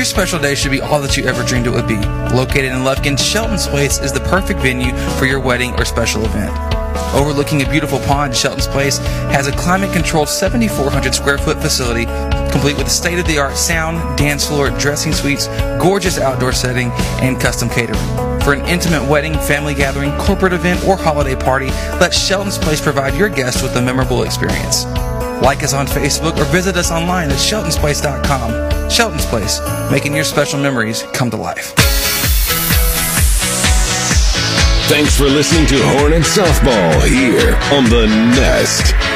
Your special day should be all that you ever dreamed it would be. Located in Lufkin, Shelton's Place is the perfect venue for your wedding or special event. Overlooking a beautiful pond, Shelton's Place has a climate controlled 7,400 square foot facility complete with state of the art sound, dance floor, dressing suites, gorgeous outdoor setting, and custom catering. For an intimate wedding, family gathering, corporate event, or holiday party, let Shelton's Place provide your guests with a memorable experience. Like us on Facebook or visit us online at sheltonsplace.com. Shelton's Place, making your special memories come to life. Thanks for listening to Hornet Softball here on The Nest.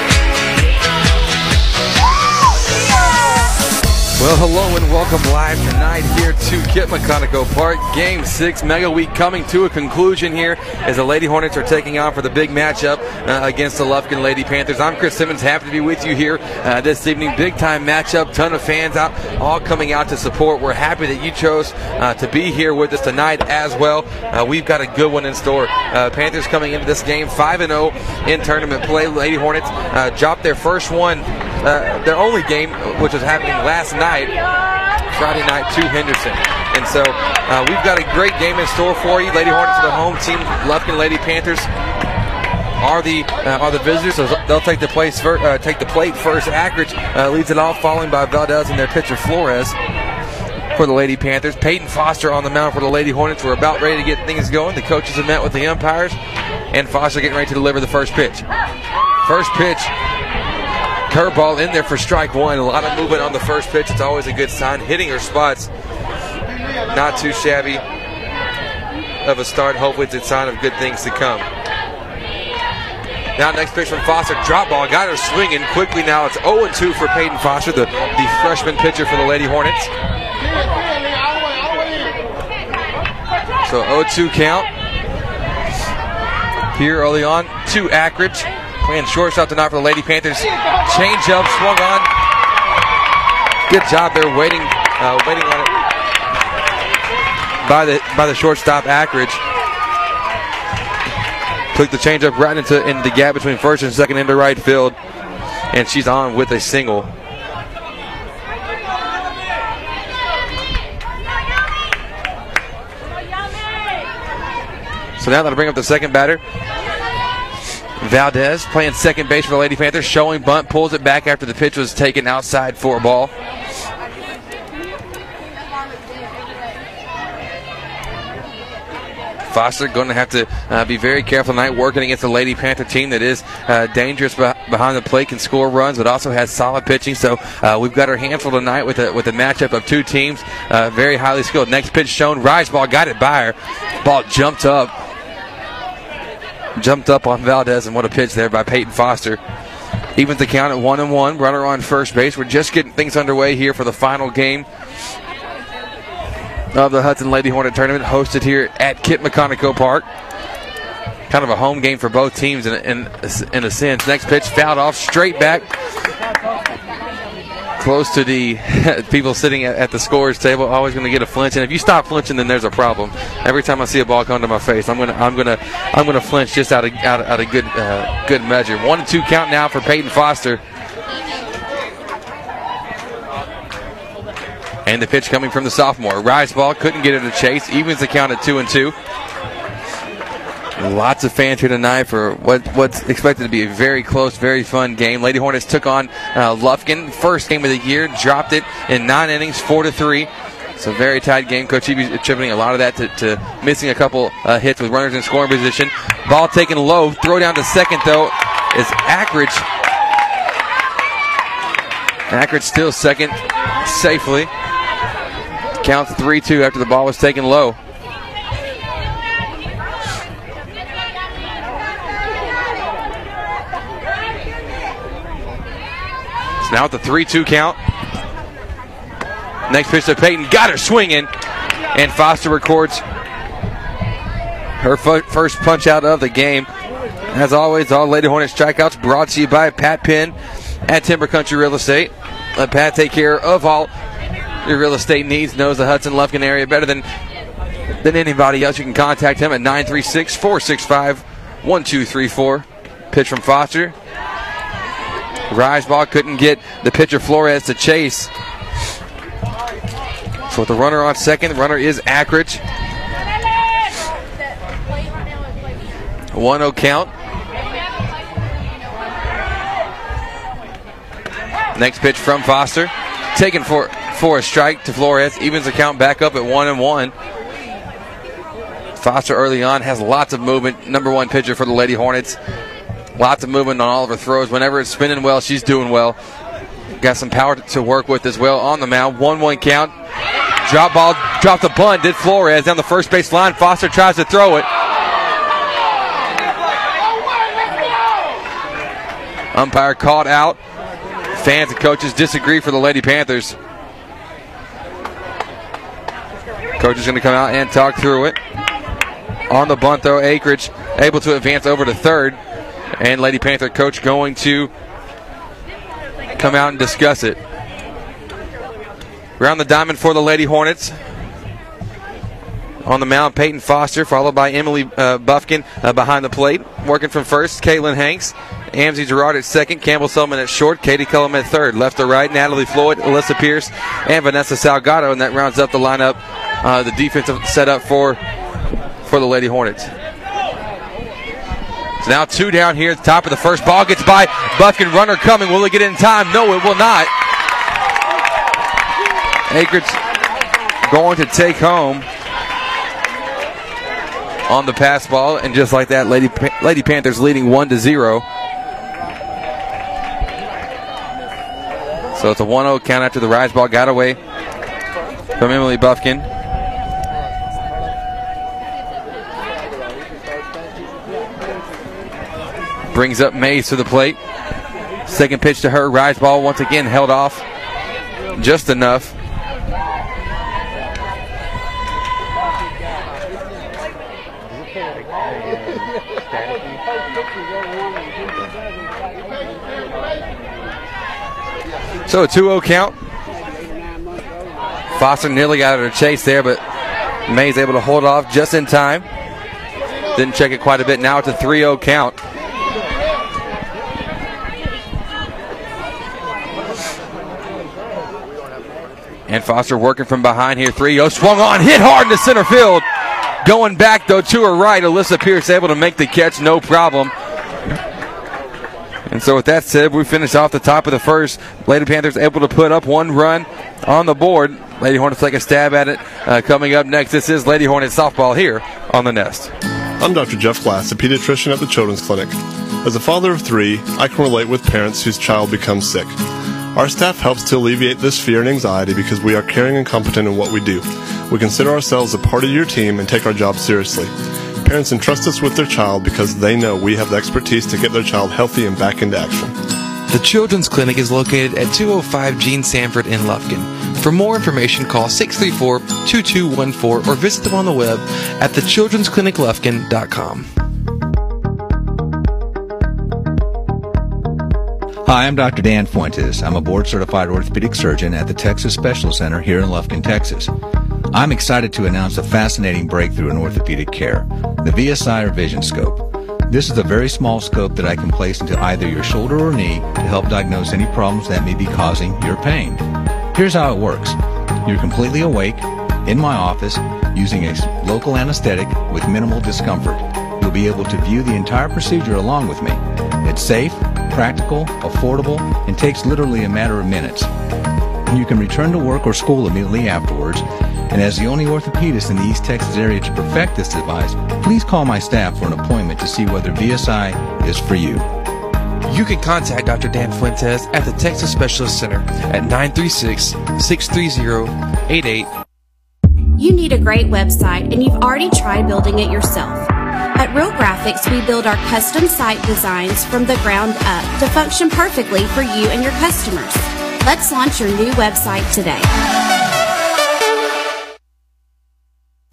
Well, hello and welcome live tonight here to Kit McConnico Park. Game six, Mega Week coming to a conclusion here as the Lady Hornets are taking on for the big matchup uh, against the Lufkin Lady Panthers. I'm Chris Simmons, happy to be with you here uh, this evening. Big time matchup, ton of fans out, all coming out to support. We're happy that you chose uh, to be here with us tonight as well. Uh, we've got a good one in store. Uh, Panthers coming into this game 5 and 0 in tournament play. Lady Hornets uh, dropped their first one uh, their only game, which was happening last night, Friday night to Henderson. And so uh, we've got a great game in store for you. Lady Hornets are the home team. Lufkin Lady Panthers are the uh, are the visitors. So they'll take the place uh, take the plate first. Ackridge uh, leads it off, following by Valdez and their pitcher Flores for the Lady Panthers. Peyton Foster on the mound for the Lady Hornets. We're about ready to get things going. The coaches have met with the umpires, and Foster getting ready to deliver the first pitch. First pitch Curveball in there for strike one. A lot of movement on the first pitch. It's always a good sign. Hitting her spots. Not too shabby of a start. Hopefully, it's a sign of good things to come. Now, next pitch from Foster. Drop ball. Got her swinging quickly. Now it's 0 2 for Peyton Foster, the, the freshman pitcher for the Lady Hornets. So 0 2 count. Here early on to Ackridge. Playing shortstop tonight for the Lady Panthers. Change up, swung on. Good job there, waiting, uh, waiting on it by the by the shortstop Ackridge. Took the changeup right into into the gap between first and second into right field, and she's on with a single. So now that'll bring up the second batter. Valdez playing second base for the Lady Panthers, showing bunt, pulls it back after the pitch was taken outside for a ball. Foster going to have to uh, be very careful tonight, working against the Lady Panther team that is uh, dangerous behind the plate, can score runs, but also has solid pitching. So uh, we've got our hands full tonight with a with a matchup of two teams, uh, very highly skilled. Next pitch shown, rise ball, got it by her. Ball jumped up, jumped up on Valdez, and what a pitch there by Peyton Foster. Evens the count at one and one. Runner on first base. We're just getting things underway here for the final game of the Hudson Lady Hornet tournament, hosted here at Kit McConnico Park. Kind of a home game for both teams in, in, in a sense. Next pitch fouled off straight back close to the people sitting at, at the scores table, always going to get a flinch. And if you stop flinching, then there's a problem. Every time I see a ball come to my face, I'm going to I'm going to I'm going to flinch just out of out of, out of good uh, good measure. One and two count now for Peyton Foster. And the pitch coming from the sophomore. Rise ball couldn't get it to chase. Evens the count at two and two. Lots of fans here tonight for what what's expected to be a very close, very fun game. Lady Hornets took on uh, Lufkin, first game of the year, dropped it in nine innings, four to three. It's a very tight game. Coach Eby attributing a lot of that to, to missing a couple uh, hits with runners in scoring position. Ball taken low, throw down to second though is Ackridge. Ackridge still second safely. Counts 3 2 after the ball was taken low. Now at the 3 2 count. Next pitch to Peyton. Got her swinging. And Foster records her first punch out of the game. As always, all Lady Hornet strikeouts brought to you by Pat Penn at Timber Country Real Estate. Let Pat take care of all your real estate needs. Knows the Hudson Lufkin area better than than anybody else. You can contact him at 936 465 1234. Pitch from Foster. Rise ball couldn't get the pitcher Flores to chase. So with the runner on second, the runner is Ackridge. 1 0 count. Next pitch from Foster. Taken for, for a strike to Flores. Evens the count back up at 1 and 1. Foster early on has lots of movement. Number one pitcher for the Lady Hornets. Lots of movement on all of her throws. Whenever it's spinning well, she's doing well. Got some power to work with as well on the mound. 1 1 count. Drop ball, dropped the bunt, did Flores down the first base line. Foster tries to throw it. Umpire called out. Fans and coaches disagree for the Lady Panthers. Coach is going to come out and talk through it. On the bunt, though, Ackridge able to advance over to third. And Lady Panther coach going to come out and discuss it. Around the diamond for the Lady Hornets. On the mound, Peyton Foster, followed by Emily uh, Buffkin uh, behind the plate. Working from first, Caitlin Hanks. Amzie Gerard at second, Campbell Selman at short, Katie Cullum at third. Left to right, Natalie Floyd, Alyssa Pierce, and Vanessa Salgado. And that rounds up the lineup, uh, the defensive setup for, for the Lady Hornets. So now two down here at the top of the first. Ball gets by. Buffkin runner coming. Will it get in time? No, it will not. Ackridge going to take home on the pass ball, and just like that, Lady Lady Panthers leading one to zero. So it's a 1-0 count after the rise ball got away from Emily Buffkin. Brings up Mays to the plate. Second pitch to her. Rise ball once again held off just enough. So a 2 0 count. Foster nearly got her chase there, but May's able to hold off just in time. Didn't check it quite a bit. Now it's a 3 0 count. And Foster working from behind here. 3 0 swung on, hit hard into center field. Going back though to her right, Alyssa Pierce able to make the catch, no problem. And so, with that said, we finish off the top of the first. Lady Panthers able to put up one run on the board. Lady Hornets take a stab at it. Uh, coming up next, this is Lady Hornets softball here on the Nest. I'm Dr. Jeff Glass, a pediatrician at the Children's Clinic. As a father of three, I can relate with parents whose child becomes sick. Our staff helps to alleviate this fear and anxiety because we are caring and competent in what we do. We consider ourselves a part of your team and take our job seriously. Parents entrust us with their child because they know we have the expertise to get their child healthy and back into action. The Children's Clinic is located at 205 Gene Sanford in Lufkin. For more information, call 634 2214 or visit them on the web at thechildren'scliniclufkin.com. Hi, I'm Dr. Dan Fuentes. I'm a board certified orthopedic surgeon at the Texas Specialist Center here in Lufkin, Texas. I'm excited to announce a fascinating breakthrough in orthopedic care the VSI VisionScope. This is a very small scope that I can place into either your shoulder or knee to help diagnose any problems that may be causing your pain. Here's how it works you're completely awake in my office using a local anesthetic with minimal discomfort. You'll be able to view the entire procedure along with me. It's safe, practical, affordable, and takes literally a matter of minutes. You can return to work or school immediately afterwards. And as the only orthopedist in the East Texas area to perfect this device, please call my staff for an appointment to see whether VSI is for you. You can contact Dr. Dan Fuentes at the Texas Specialist Center at 936 630 88. You need a great website and you've already tried building it yourself. At Real Graphics, we build our custom site designs from the ground up to function perfectly for you and your customers. Let's launch your new website today.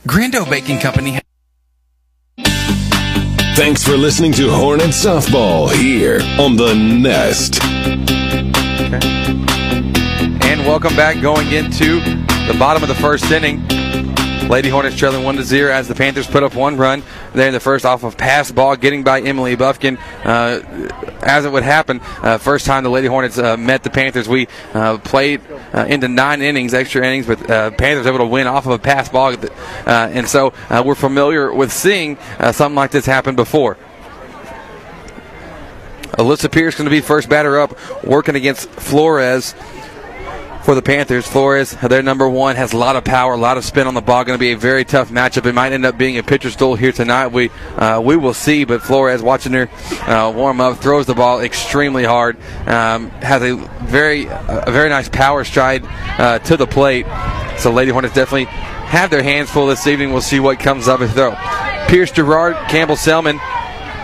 Grando Baking Company. Thanks for listening to Hornet Softball here on the Nest. And welcome back going into the bottom of the first inning. Lady Hornets trailing 1 to 0 as the Panthers put up one run. there in the first off of pass ball, getting by Emily Buffkin. Uh, as it would happen, uh, first time the Lady Hornets uh, met the Panthers, we uh, played uh, into nine innings, extra innings, but Panthers able to win off of a pass ball. and so we're familiar with seeing something like this happen before. Alyssa Pierce going to be first batter up, working against Flores for the Panthers. Flores, their number one, has a lot of power, a lot of spin on the ball. Going to be a very tough matchup. It might end up being a pitcher's duel here tonight. We uh, we will see. But Flores, watching her uh, warm up, throws the ball extremely hard. Um, has a very a very nice power stride uh, to the plate. So Lady Hornets definitely have their hands full this evening. We'll see what comes of it throw. Pierce Gerard, Campbell Selman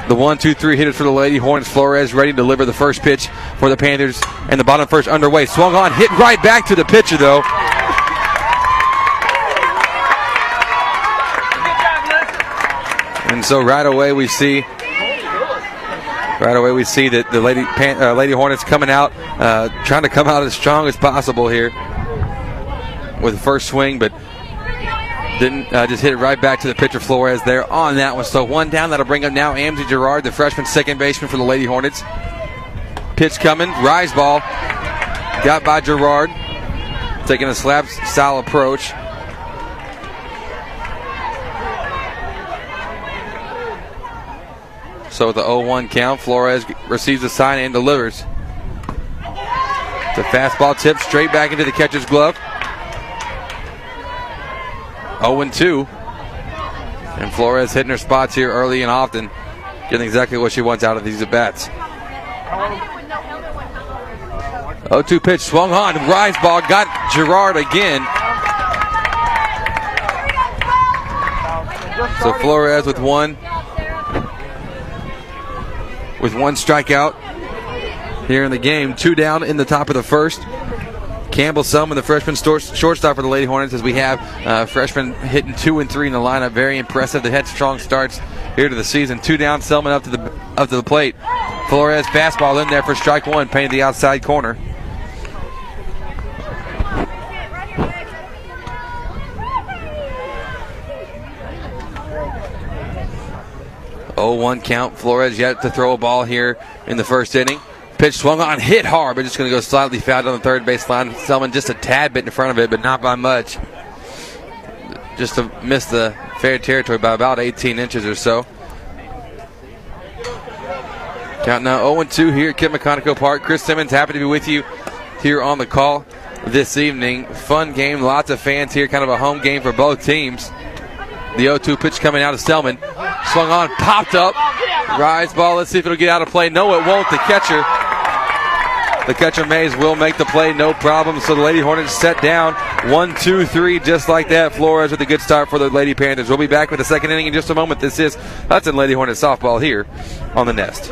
the one, two, three hitters for the Lady Hornets. Flores ready to deliver the first pitch for the Panthers. And the bottom first underway. Swung on, hit right back to the pitcher, though. And so right away we see, right away we see that the Lady uh, Lady Hornets coming out, uh, trying to come out as strong as possible here with the first swing, but didn't uh, just hit it right back to the pitcher Flores there on that one. So one down. That'll bring up now Amzie Gerard, the freshman second baseman for the Lady Hornets. Pitch coming, rise ball, got by Gerard, taking a slap style approach. So with the 0-1 count, Flores receives the sign and delivers. The fastball tip straight back into the catcher's glove. 0 2. And Flores hitting her spots here early and often, getting exactly what she wants out of these at bats. 0 2 pitch swung on. Rise ball got Gerard again. So Flores with one. With one strikeout here in the game. Two down in the top of the first. Campbell Selman, the freshman shortstop for the Lady Hornets, as we have uh, freshmen hitting two and three in the lineup. Very impressive. The headstrong starts here to the season. Two down, Selman up to the up to the plate. Flores fastball in there for strike one, painted the outside corner. Oh, one count. Flores yet to throw a ball here in the first inning. Pitch swung on, hit hard, but just going to go slightly foul on the third base line. Selman just a tad bit in front of it, but not by much. Just to miss the fair territory by about 18 inches or so. Count now 0 2 here at Kit McConnico Park. Chris Simmons, happy to be with you here on the call this evening. Fun game, lots of fans here, kind of a home game for both teams. The 0 2 pitch coming out of Selman. Swung on, popped up. Rise ball. Let's see if it'll get out of play. No, it won't. The catcher the catcher Mays will make the play, no problem. So the Lady Hornets set down one, two, three, just like that. Flores with a good start for the Lady Panthers. We'll be back with the second inning in just a moment. This is Hudson Lady Hornets softball here on the Nest.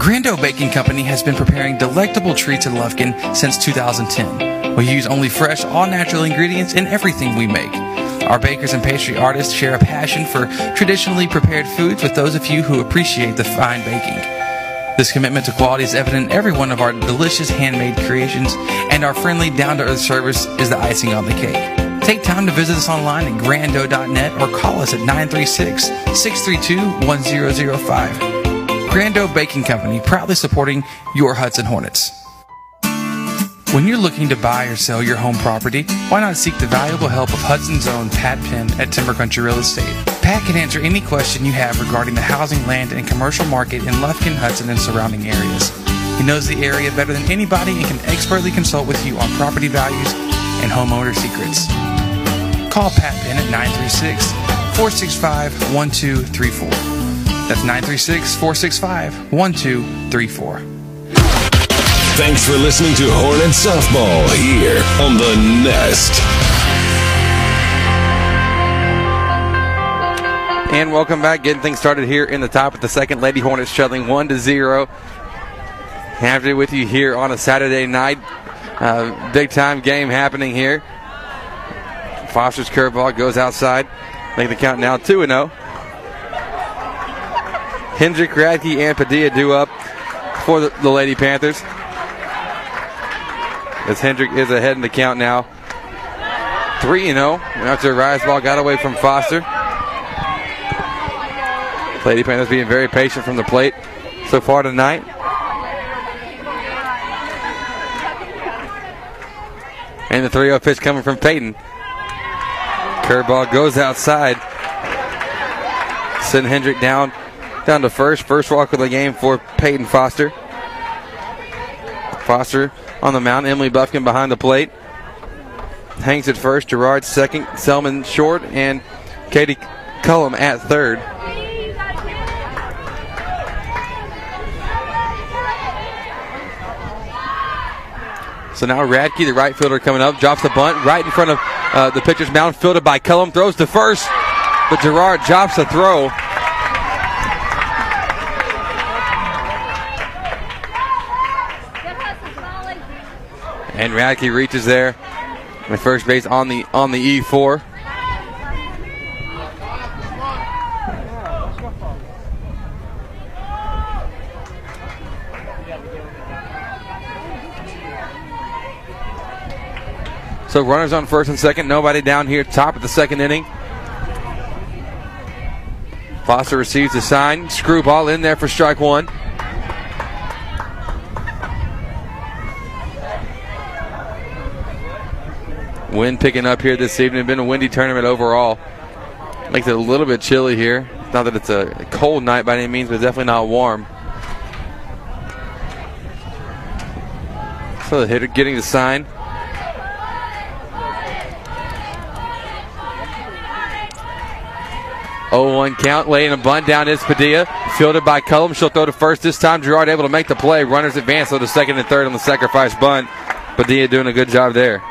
Grando Baking Company has been preparing delectable treats in Lufkin since 2010. We use only fresh, all natural ingredients in everything we make. Our bakers and pastry artists share a passion for traditionally prepared foods with those of you who appreciate the fine baking. This commitment to quality is evident in every one of our delicious handmade creations, and our friendly, down to earth service is the icing on the cake. Take time to visit us online at grando.net or call us at 936 632 1005. Grando Baking Company, proudly supporting your Hudson Hornets. When you're looking to buy or sell your home property, why not seek the valuable help of Hudson's own Pat Penn at Timber Country Real Estate? Pat can answer any question you have regarding the housing, land, and commercial market in Lufkin, Hudson, and surrounding areas. He knows the area better than anybody and can expertly consult with you on property values and homeowner secrets. Call Pat Penn at 936 465 1234. That's 936 465 1234. Thanks for listening to Hornet Softball here on The Nest. And welcome back. Getting things started here in the top of the second. Lady Hornets trailing 1 to 0. Happy to be with you here on a Saturday night. Uh, big time game happening here. Foster's curveball goes outside. Make the count now 2 0. Hendrick, Radke, and Padilla do up for the, the Lady Panthers. As Hendrick is ahead in the count now. 3 0 after Rise ball got away from Foster. Lady Panthers being very patient from the plate so far tonight. And the 3 0 pitch coming from Peyton. Curveball goes outside. Send Hendrick down down to first. First walk of the game for Peyton Foster. Foster on the mound. Emily Buffkin behind the plate. Hanks at first. Gerard second. Selman short. And Katie Cullum at third. So now Radke, the right fielder, coming up, drops the bunt right in front of uh, the pitcher's mound, fielded by Cullum, throws to first, but Gerard drops the throw. And Radke reaches there at first base on the on the E4. So runners on first and second, nobody down here, top of the second inning. Foster receives the sign, screwball in there for strike one. Wind picking up here this evening. Been a windy tournament overall. Makes it a little bit chilly here. Not that it's a cold night by any means, but definitely not warm. So the hitter getting the sign. Oh, one count, laying a bunt down is Padilla. Fielded by Cullum. She'll throw to first this time. Gerard able to make the play. Runners advance, so to second and third on the sacrifice bunt. Padilla doing a good job there.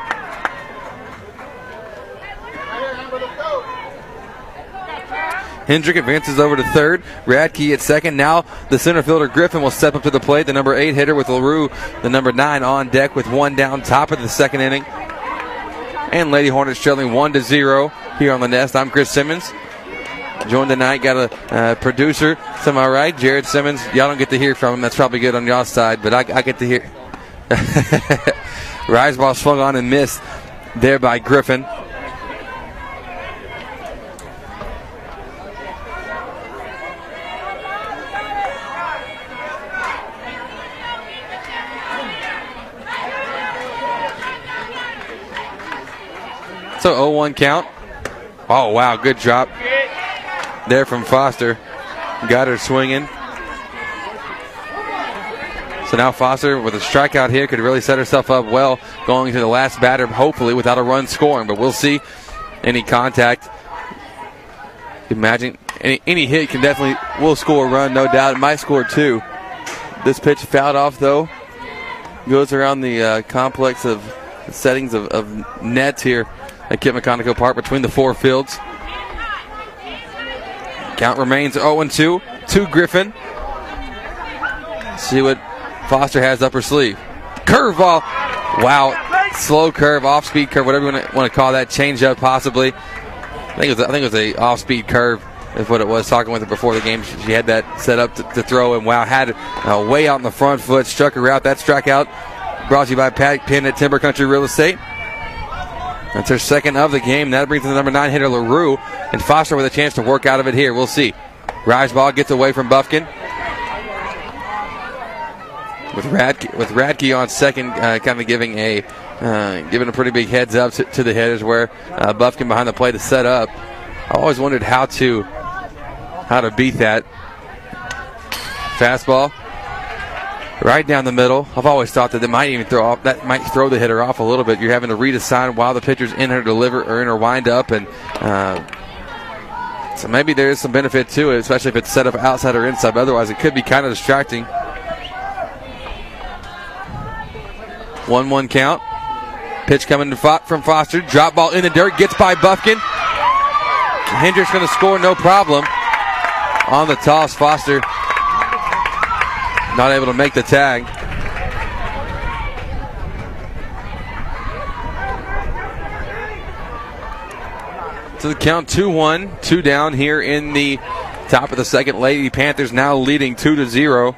Hendrick advances over to third. Radke at second. Now the center fielder Griffin will step up to the plate. The number eight hitter with LaRue, the number nine on deck with one down, top of the second inning. And Lady Hornets trailing one to zero here on the nest. I'm Chris Simmons. Joined tonight, got a uh, producer, semi right, Jared Simmons. Y'all don't get to hear from him. That's probably good on y'all side, but I, I get to hear. Rise ball swung on and missed there by Griffin. So 0 1 count. Oh, wow, good drop there from Foster. Got her swinging. So now Foster, with a strikeout here, could really set herself up well going to the last batter, hopefully without a run scoring. But we'll see any contact. Imagine any, any hit can definitely will score a run, no doubt. It might score two. This pitch fouled off though. Goes around the uh, complex of settings of, of nets here at Kit McConnico Park between the four fields. Count remains 0 2 to Griffin. See what Foster has up her sleeve. Curveball. Wow. Slow curve, off speed curve, whatever you want to call that. Change up possibly. I think it was, I think it was a off speed curve is what it was. Talking with her before the game, she had that set up to, to throw, and wow, had it uh, way out in the front foot, struck her out. That strikeout brought to you by Pat Penn at Timber Country Real Estate. That's her second of the game. That brings in the number nine hitter LaRue and Foster with a chance to work out of it here. We'll see. Rise ball gets away from Buffkin. With Radke, with Radke on second, uh, kind of giving a uh, giving a pretty big heads up to, to the hitters where uh, Buffkin behind the plate to set up. I always wondered how to how to beat that fastball right down the middle. I've always thought that it might even throw off that might throw the hitter off a little bit. You're having to read a sign while the pitcher's in her deliver or in her wind up, and uh, so maybe there is some benefit to it, especially if it's set up outside or inside. But otherwise, it could be kind of distracting. One-one count. Pitch coming from Foster. Drop ball in the dirt. Gets by Buffkin. Hendricks going to score, no problem. On the toss, Foster not able to make the tag. To the count 2 1, 2 down here in the top of the second. Lady Panthers now leading 2 to 0.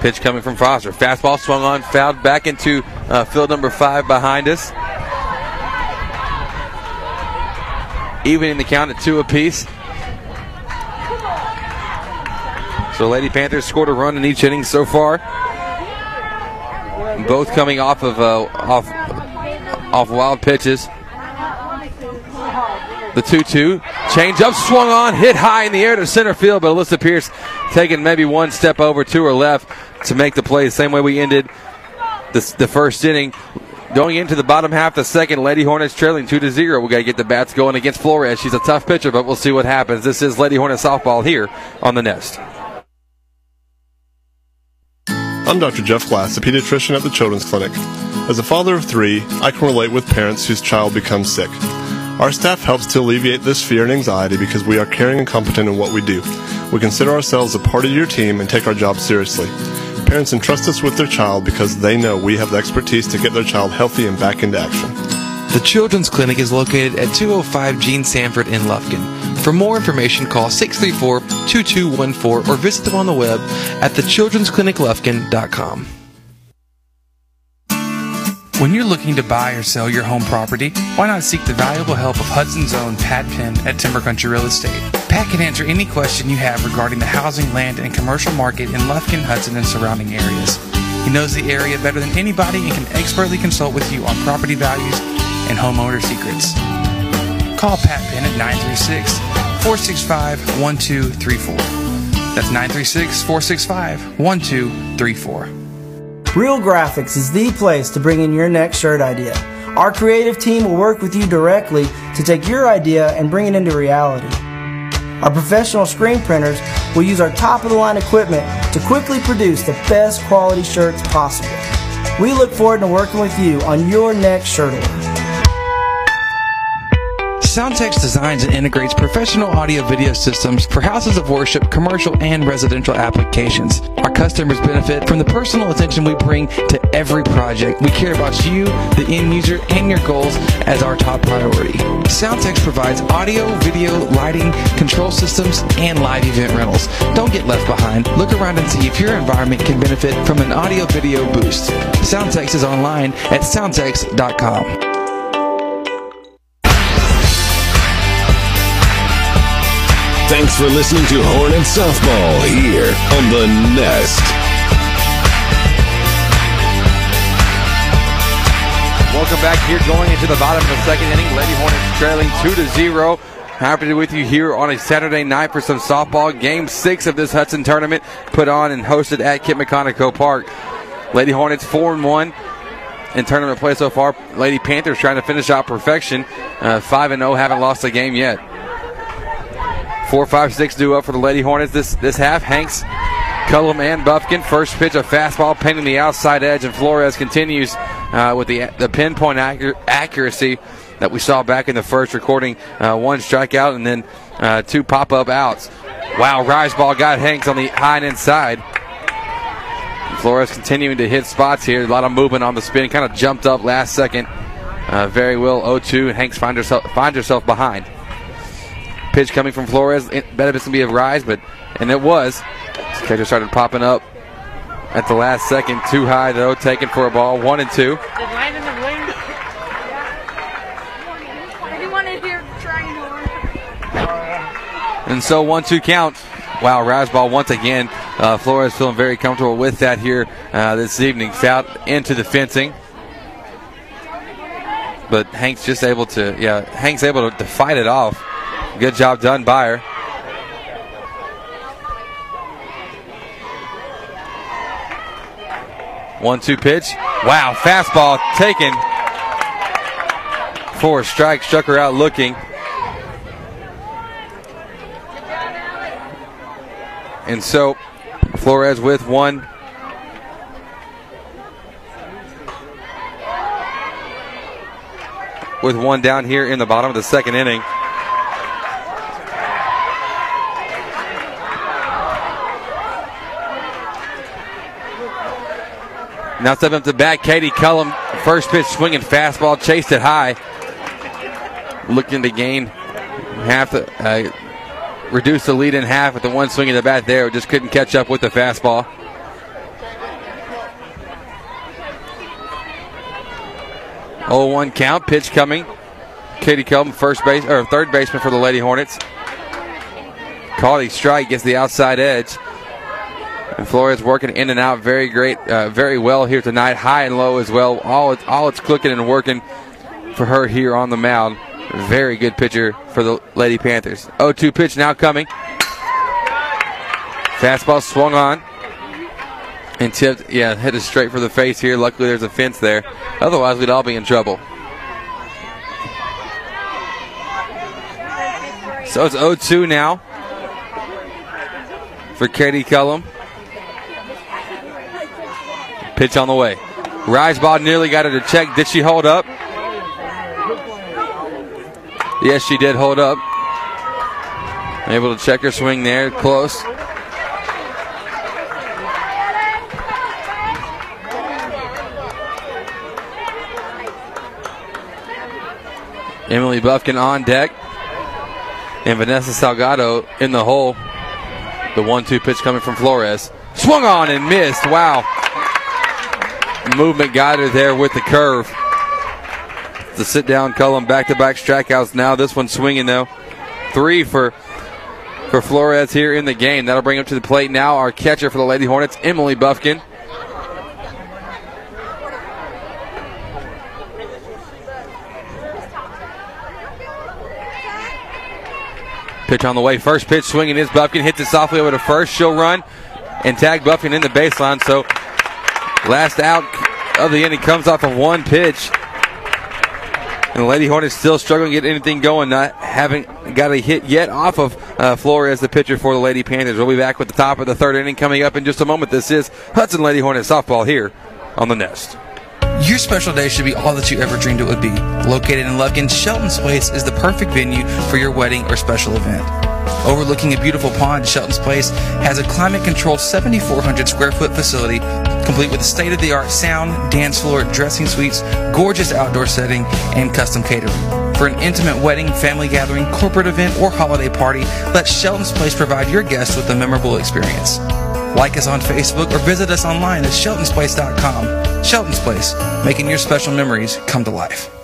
Pitch coming from Foster. Fastball swung on, fouled back into uh, field number five behind us. Evening the count at two apiece. So Lady Panthers scored a run in each inning so far. Both coming off of uh, off off wild pitches. The 2-2 change up swung on, hit high in the air to center field, but Alyssa Pierce taking maybe one step over to her left to make the play the same way we ended the, the first inning. Going into the bottom half of the second, Lady Hornets trailing 2 to 0. We got to get the bats going against Flores. She's a tough pitcher, but we'll see what happens. This is Lady Hornet softball here on the Nest. I'm Dr. Jeff Glass, a pediatrician at the Children's Clinic. As a father of three, I can relate with parents whose child becomes sick. Our staff helps to alleviate this fear and anxiety because we are caring and competent in what we do. We consider ourselves a part of your team and take our job seriously. Parents entrust us with their child because they know we have the expertise to get their child healthy and back into action. The Children's Clinic is located at 205 Gene Sanford in Lufkin. For more information, call 634 2214 or visit them on the web at thechildren'scliniclufkin.com. When you're looking to buy or sell your home property, why not seek the valuable help of Hudson's own Pat Penn at Timber Country Real Estate? Pat can answer any question you have regarding the housing, land, and commercial market in Lufkin, Hudson, and surrounding areas. He knows the area better than anybody and can expertly consult with you on property values and homeowner secrets. Call Pat Penn at 936 465 1234. That's 936 465 1234. Real Graphics is the place to bring in your next shirt idea. Our creative team will work with you directly to take your idea and bring it into reality. Our professional screen printers will use our top of the line equipment to quickly produce the best quality shirts possible. We look forward to working with you on your next shirt order. Soundtex designs and integrates professional audio video systems for houses of worship, commercial, and residential applications. Our customers benefit from the personal attention we bring to every project. We care about you, the end user, and your goals as our top priority. Soundtex provides audio, video, lighting, control systems, and live event rentals. Don't get left behind. Look around and see if your environment can benefit from an audio video boost. Soundtex is online at soundtex.com. Thanks for listening to Hornet Softball here on the Nest. Welcome back here going into the bottom of the second inning. Lady Hornets trailing 2 to 0. Happy to be with you here on a Saturday night for some softball. Game six of this Hudson tournament put on and hosted at Kit McConnico Park. Lady Hornets 4 and 1 in tournament play so far. Lady Panthers trying to finish out perfection. Uh, 5 and 0, haven't lost a game yet. Four, five, six due up for the Lady Hornets this this half. Hanks, Cullum, and Buffkin. First pitch, a fastball painting the outside edge, and Flores continues uh, with the the pinpoint accur- accuracy that we saw back in the first, recording uh, one strikeout and then uh, two pop up outs. Wow, rise ball got Hanks on the high and inside. Flores continuing to hit spots here. A lot of movement on the spin. Kind of jumped up last second. Uh, very well 0-2. Hanks finds herself finds herself behind. Pitch coming from Flores. It, bet it's going to be a rise, but and it was. Catcher started popping up at the last second. Too high, though. Taken for a ball. One and two. Did and in here trying to And so one two count. Wow, rise ball once again. Uh, Flores feeling very comfortable with that here uh, this evening. Fouled into the fencing. But Hank's just able to, yeah, Hank's able to, to fight it off. Good job done by her. One two pitch. Wow, fastball taken. Four strike struck her out looking. And so Flores with one. With one down here in the bottom of the second inning. Now stepping up to bat, Katie Cullum. First pitch swinging fastball, chased it high. Looking to gain half the, uh, reduce the lead in half with the one swing of the bat there. Just couldn't catch up with the fastball. Oh, one count, pitch coming. Katie Cullum, first base or third baseman for the Lady Hornets. Caught a strike, gets the outside edge. And Flores working in and out very great, uh, very well here tonight, high and low as well. All it's, all it's clicking and working for her here on the mound. Very good pitcher for the Lady Panthers. 0-2 pitch now coming. Fastball swung on and tipped. Yeah, hit headed straight for the face here. Luckily, there's a fence there. Otherwise, we'd all be in trouble. So it's 0-2 now for Katie Cullum. Pitch on the way. Rise ball nearly got her to check. Did she hold up? Yes, she did hold up. Able to check her swing there. Close. Emily Buffkin on deck. And Vanessa Salgado in the hole. The one two pitch coming from Flores. Swung on and missed. Wow. Movement got her there with the curve. The sit down Cullum back to back strikeouts now. This one swinging though. Three for for Flores here in the game. That'll bring up to the plate now. Our catcher for the Lady Hornets, Emily Buffkin. Pitch on the way. First pitch swinging is Buffkin. Hits it softly over to first. She'll run and tag Buffkin in the baseline. So last out of the inning comes off of one pitch. And the Lady Hornets still struggling to get anything going, not having got a hit yet off of uh, Flores, the pitcher for the Lady Panthers. We'll be back with the top of the third inning coming up in just a moment. This is Hudson Lady Hornets softball here on the Nest. Your special day should be all that you ever dreamed it would be. Located in Lufkin, Shelton's Place is the perfect venue for your wedding or special event. Overlooking a beautiful pond, Shelton's Place has a climate controlled 7,400 square foot facility complete with state of the art sound, dance floor, dressing suites, gorgeous outdoor setting, and custom catering. For an intimate wedding, family gathering, corporate event, or holiday party, let Shelton's Place provide your guests with a memorable experience. Like us on Facebook or visit us online at sheltonsplace.com. Shelton's Place, making your special memories come to life.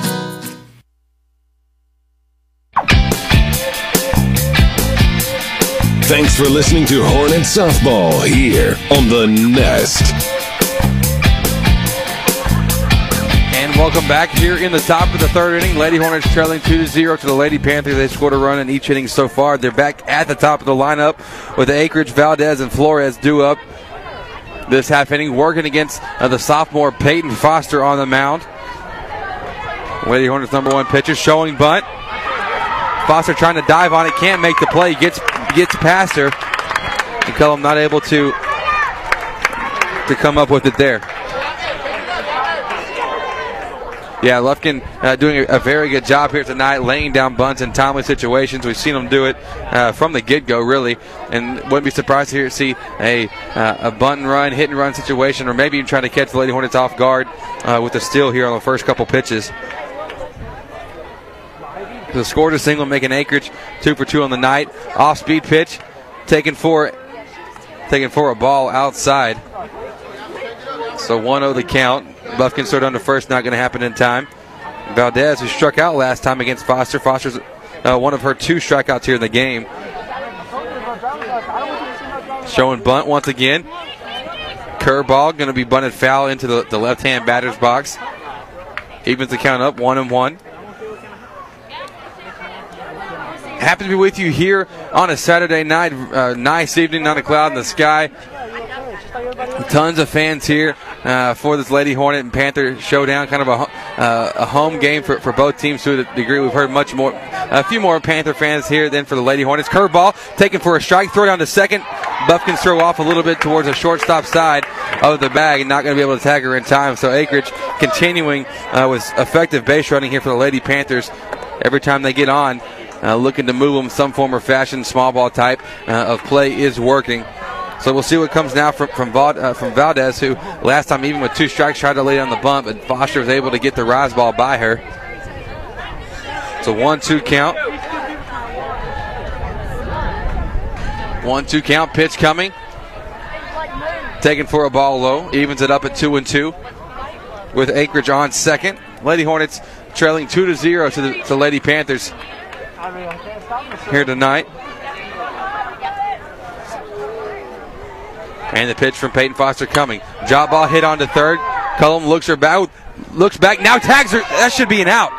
Thanks for listening to Hornet Softball here on the Nest. And welcome back here in the top of the third inning. Lady Hornets trailing 2 to 0 to the Lady Panthers. They scored a run in each inning so far. They're back at the top of the lineup with the Ackridge, Valdez, and Flores due up this half inning, working against uh, the sophomore Peyton Foster on the mound. Lady Hornets number one pitcher showing bunt. Foster trying to dive on it, can't make the play. Gets gets past her. And Cullum not able to to come up with it there. Yeah, Lufkin uh, doing a, very good job here tonight, laying down bunts in timely situations. We've seen him do it uh, from the get go, really, and wouldn't be surprised to hear, see a uh, a bunt and run, hit and run situation, or maybe even trying to catch the Lady Hornets off guard uh, with a steal here on the first couple pitches. The scored a single, making Ackridge two for two on the night. Off speed pitch, taken for taken for a ball outside. So 1-0 the count. Buffkin stood under first, not going to happen in time. Valdez, who struck out last time against Foster. Foster's uh, one of her two strikeouts here in the game. Showing bunt once again. Curveball going to be bunted foul into the, the left-hand batter's box. Evens the count up, one and one. Happy to be with you here on a Saturday night. Uh, nice evening, not a cloud in the sky. Tons of fans here uh, for this Lady Hornet and Panther showdown. Kind of a, uh, a home game for, for both teams to a degree. We've heard much more, a few more Panther fans here than for the Lady Hornets. Curveball taken for a strike, throw down to second. Buffkins throw off a little bit towards the shortstop side of the bag not going to be able to tag her in time. So Ackridge continuing uh, with effective base running here for the Lady Panthers. Every time they get on, uh, looking to move them some form or fashion, small ball type uh, of play is working. So we'll see what comes now from from, uh, from Valdez, who last time even with two strikes tried to lay on the bump, but Foster was able to get the rise ball by her. It's a one-two count. One-two count. Pitch coming. Taken for a ball low. Evens it up at two and two. With Ackridge on second. Lady Hornets trailing two to zero to the to Lady Panthers here tonight. And the pitch from Peyton Foster coming. Drop ball hit onto third. Cullum looks her back. Looks back. Now tags her. That should be an out.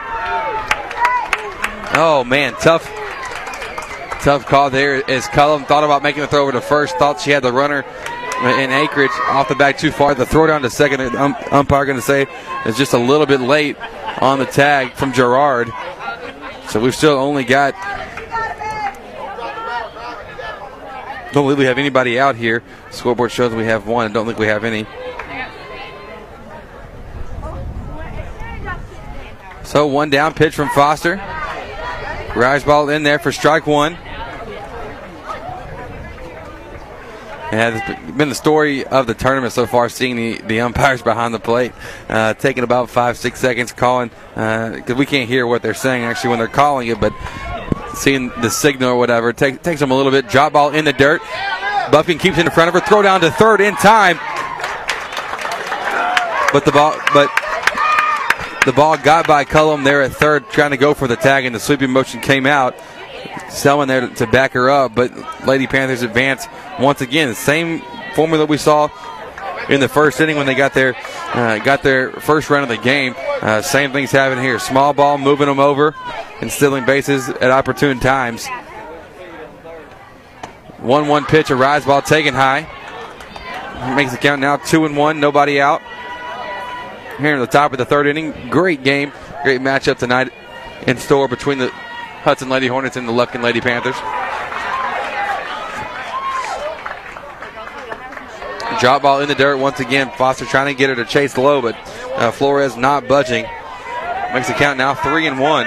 Oh man, tough, tough call there. As Cullum thought about making the throw over to first, thought she had the runner in Ackridge off the back too far. The throw down to second. Um, umpire going to say is just a little bit late on the tag from Gerard. So we've still only got Don't believe we have anybody out here. Scoreboard shows we have one. I don't think we have any. So one down pitch from Foster. Rise ball in there for strike one. It has been the story of the tournament so far, seeing the, the umpires behind the plate, uh, taking about five, six seconds calling, because uh, we can't hear what they're saying actually when they're calling it, but seeing the signal or whatever. Take, takes them a little bit. Drop ball in the dirt. Buffkin keeps it in front of her. Throw down to third in time. But the ball, but the ball got by Cullum there at third, trying to go for the tag, and the sweeping motion came out. Selman there to back her up, but Lady Panthers advance once again. Same formula we saw in the first inning when they got their uh, got their first run of the game. Uh, same things happening here. Small ball moving them over and stealing bases at opportune times. 1 1 pitch, a rise ball taken high. Makes the count now 2 and 1, nobody out. Here in the top of the third inning. Great game, great matchup tonight in store between the Hudson Lady Hornets and the Lufkin Lady Panthers. Drop ball in the dirt once again. Foster trying to get her to chase low, but uh, Flores not budging. Makes the count now three and one.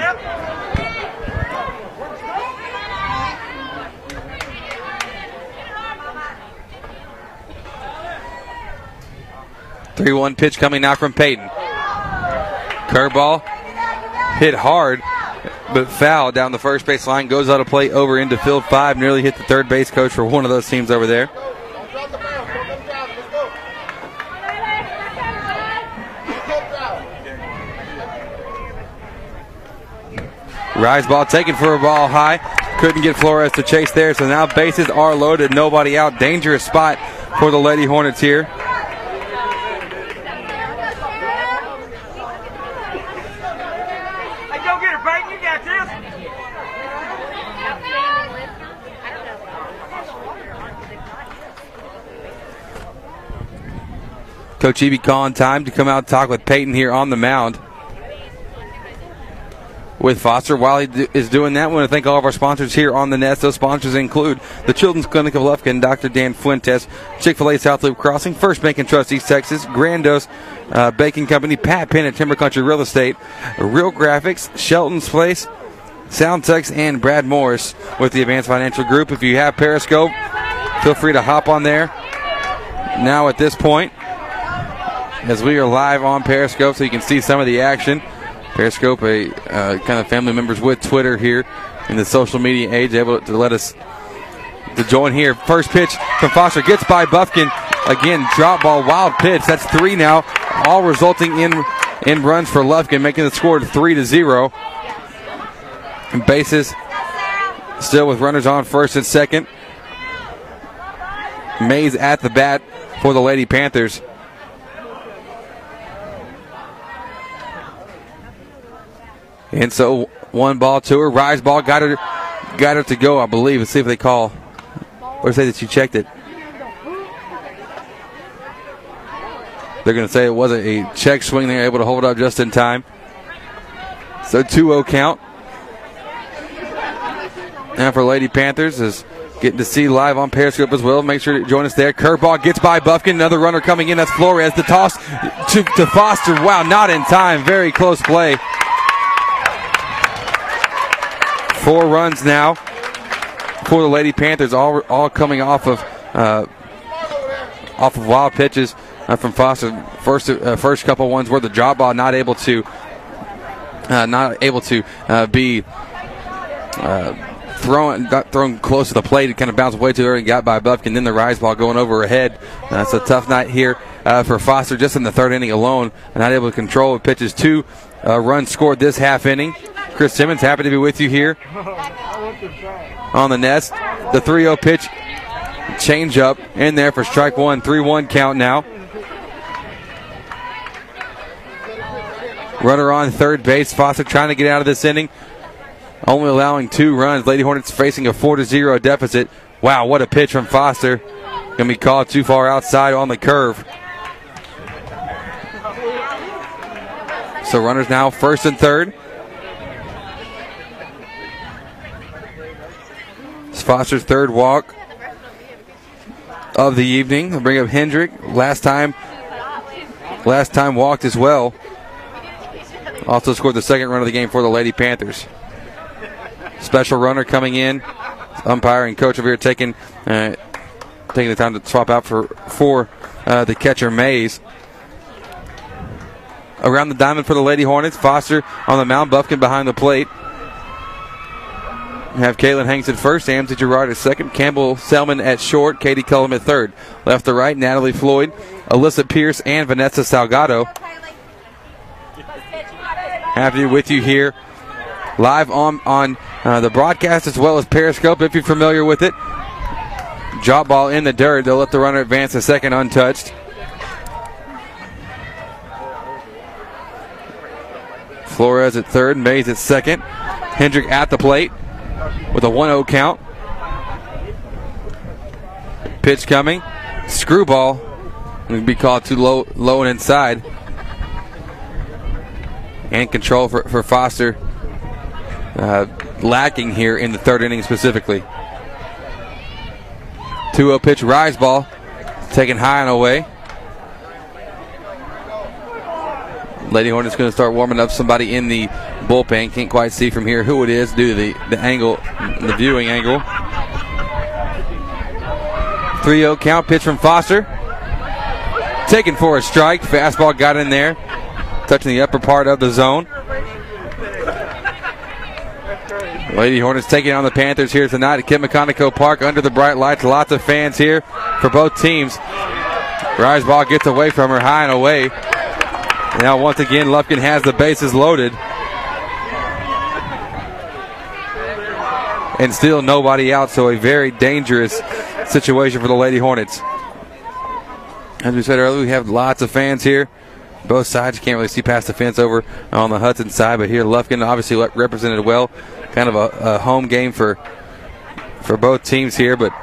Three one pitch coming now from Peyton. Curveball hit hard, but foul down the first base line. Goes out of play over into field five. Nearly hit the third base coach for one of those teams over there. Rise ball taken for a ball high. Couldn't get Flores to chase there, so now bases are loaded. Nobody out. Dangerous spot for the Lady Hornets here. Hey, go get her, Peyton. You got this. Coach Eby calling time to come out and talk with Peyton here on the mound. With Foster, while he is doing that, we want to thank all of our sponsors here on the Nest. Those sponsors include the Children's Clinic of Lufkin, Dr. Dan Fuentes, Chick fil A South Loop Crossing, First Bank and Trust East Texas, Grandos uh, Baking Company, Pat Penn at Timber Country Real Estate, Real Graphics, Shelton's Place, Soundtex, and Brad Morris with the Advanced Financial Group. If you have Periscope, feel free to hop on there. Now at this point, as we are live on Periscope, so you can see some of the action. Periscope, a uh, kind of family members with Twitter here in the social media age, able to let us to join here. First pitch from Foster gets by Buffkin. Again, drop ball, wild pitch. That's three now, all resulting in in runs for Lufkin, making the score three to zero. And bases still with runners on first and second. Mays at the bat for the Lady Panthers. And so one ball to her. Rise ball got her got her to go, I believe. Let's see if they call or say that she checked it. They're going to say it wasn't a check swing. They're able to hold up just in time. So 2 0 count. And for Lady Panthers is getting to see live on Periscope as well. Make sure to join us there. Curveball gets by Buffkin. Another runner coming in. That's Flores. The toss to, to Foster. Wow, not in time. Very close play. Four runs now for the Lady Panthers, all all coming off of uh, off of wild pitches uh, from Foster. First uh, first couple ones where the drop ball not able to uh, not able to uh, be uh, thrown got thrown close to the plate. It kind of bounced way too early and got by Buffkin. Then the rise ball going over her head. Uh, a tough night here uh, for Foster just in the third inning alone. Not able to control pitches. Two uh, runs scored this half inning. Chris Simmons, happy to be with you here on the nest. The 3 0 pitch, change up in there for strike one. 3 1 count now. Runner on third base. Foster trying to get out of this inning. Only allowing two runs. Lady Hornets facing a 4 0 deficit. Wow, what a pitch from Foster. Going to be called too far outside on the curve. So runners now first and third. It's Foster's third walk of the evening. They'll bring up Hendrick. Last time, last time walked as well. Also scored the second run of the game for the Lady Panthers. Special runner coming in. Umpire and coach over here taking uh, taking the time to swap out for for uh, the catcher Mays. Around the diamond for the Lady Hornets. Foster on the mound. Buffkin behind the plate. Have Caitlin Hanks at first, Amity Gerard at second, Campbell Selman at short, Katie Cullum at third. Left to right, Natalie Floyd, Alyssa Pierce, and Vanessa Salgado. Happy with you here live on on uh, the broadcast as well as Periscope if you're familiar with it. Drop ball in the dirt. They'll let the runner advance a second untouched. Flores at third, Mays at second. Hendrick at the plate with a 1 0 count. Pitch coming. Screwball. Going to be called too low, low and inside. And control for, for Foster. Uh, lacking here in the third inning specifically. 2 0 pitch, rise ball. Taken high and away. Lady Hornets going to start warming up somebody in the bullpen. Can't quite see from here who it is due to the, the angle, the viewing angle. 3 0 count pitch from Foster. Taken for a strike. Fastball got in there, touching the upper part of the zone. Lady Hornets taking on the Panthers here tonight at Kit McConnico Park under the bright lights. Lots of fans here for both teams. Rise ball gets away from her high and away. Now, once again, Lufkin has the bases loaded. And still nobody out, so a very dangerous situation for the Lady Hornets. As we said earlier, we have lots of fans here. Both sides. You can't really see past the fence over on the Hudson side, but here Lufkin obviously represented well. Kind of a, a home game for for both teams here, but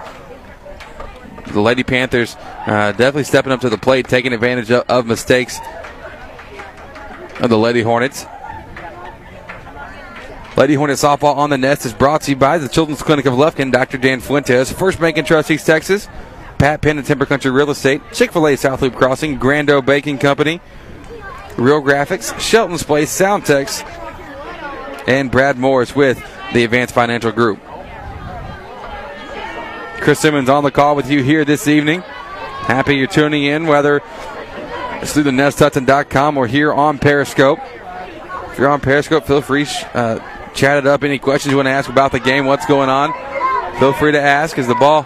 the Lady Panthers uh, definitely stepping up to the plate, taking advantage of, of mistakes of the Lady Hornets. Lady Hornets softball on the nest is brought to you by the Children's Clinic of Lufkin, Dr. Dan Fuentes, First Bank and Trust East Texas, Pat Penn and Timber Country Real Estate, Chick fil A South Loop Crossing, Grando Baking Company, Real Graphics, Shelton's Place, Soundtex, and Brad Morris with the Advanced Financial Group. Chris Simmons on the call with you here this evening. Happy you're tuning in, whether it's through the nesthudson.com or here on Periscope. If you're on Periscope, feel free uh, chat it up. Any questions you want to ask about the game, what's going on, feel free to ask. As the ball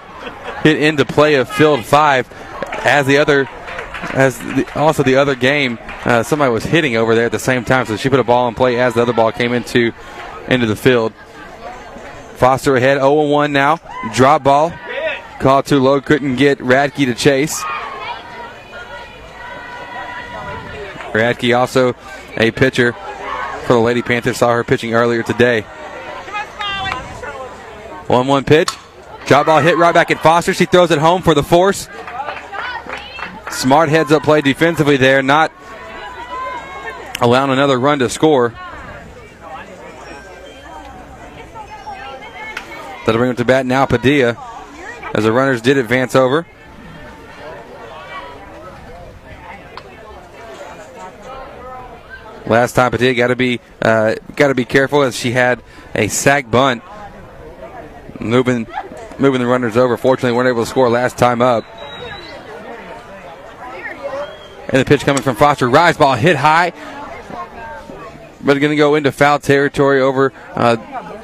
hit into play of field five as the other as the, also the other game uh, somebody was hitting over there at the same time so she put a ball in play as the other ball came into into the field. Foster ahead 0-1 now. Drop ball. Called too low couldn't get radke to chase radke also a pitcher for the lady panthers saw her pitching earlier today 1 1 pitch. Drop ball hit right back at Foster. She throws it home for the force. Smart heads up play defensively there, not allowing another run to score. That'll bring him to bat now, Padilla, as the runners did advance over. Last time Padilla got to be uh, got to be careful as she had a sack bunt, moving moving the runners over. Fortunately, weren't able to score last time up. And the pitch coming from Foster. Rise ball hit high. But going to go into foul territory over uh,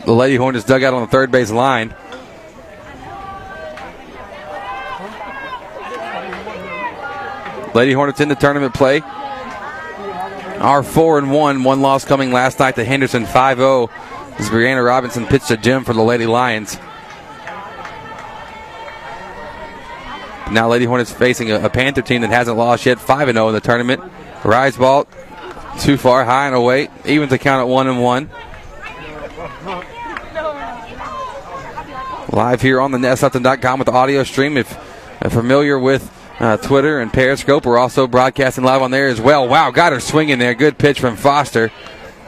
the Lady Hornets dugout on the third base line. Lady Hornets in the tournament play. Our 4 and 1, one loss coming last night to Henderson 5 0 as Brianna Robinson pitched a gem for the Lady Lions. Now Lady Hornets facing a, a Panther team that hasn't lost yet, 5 0 in the tournament. Rise ball too far, high and away. Even to count at 1 and 1. Live here on the NestHudson.com with the audio stream. If familiar with uh, Twitter and Periscope, we're also broadcasting live on there as well. Wow, got her swinging there. Good pitch from Foster.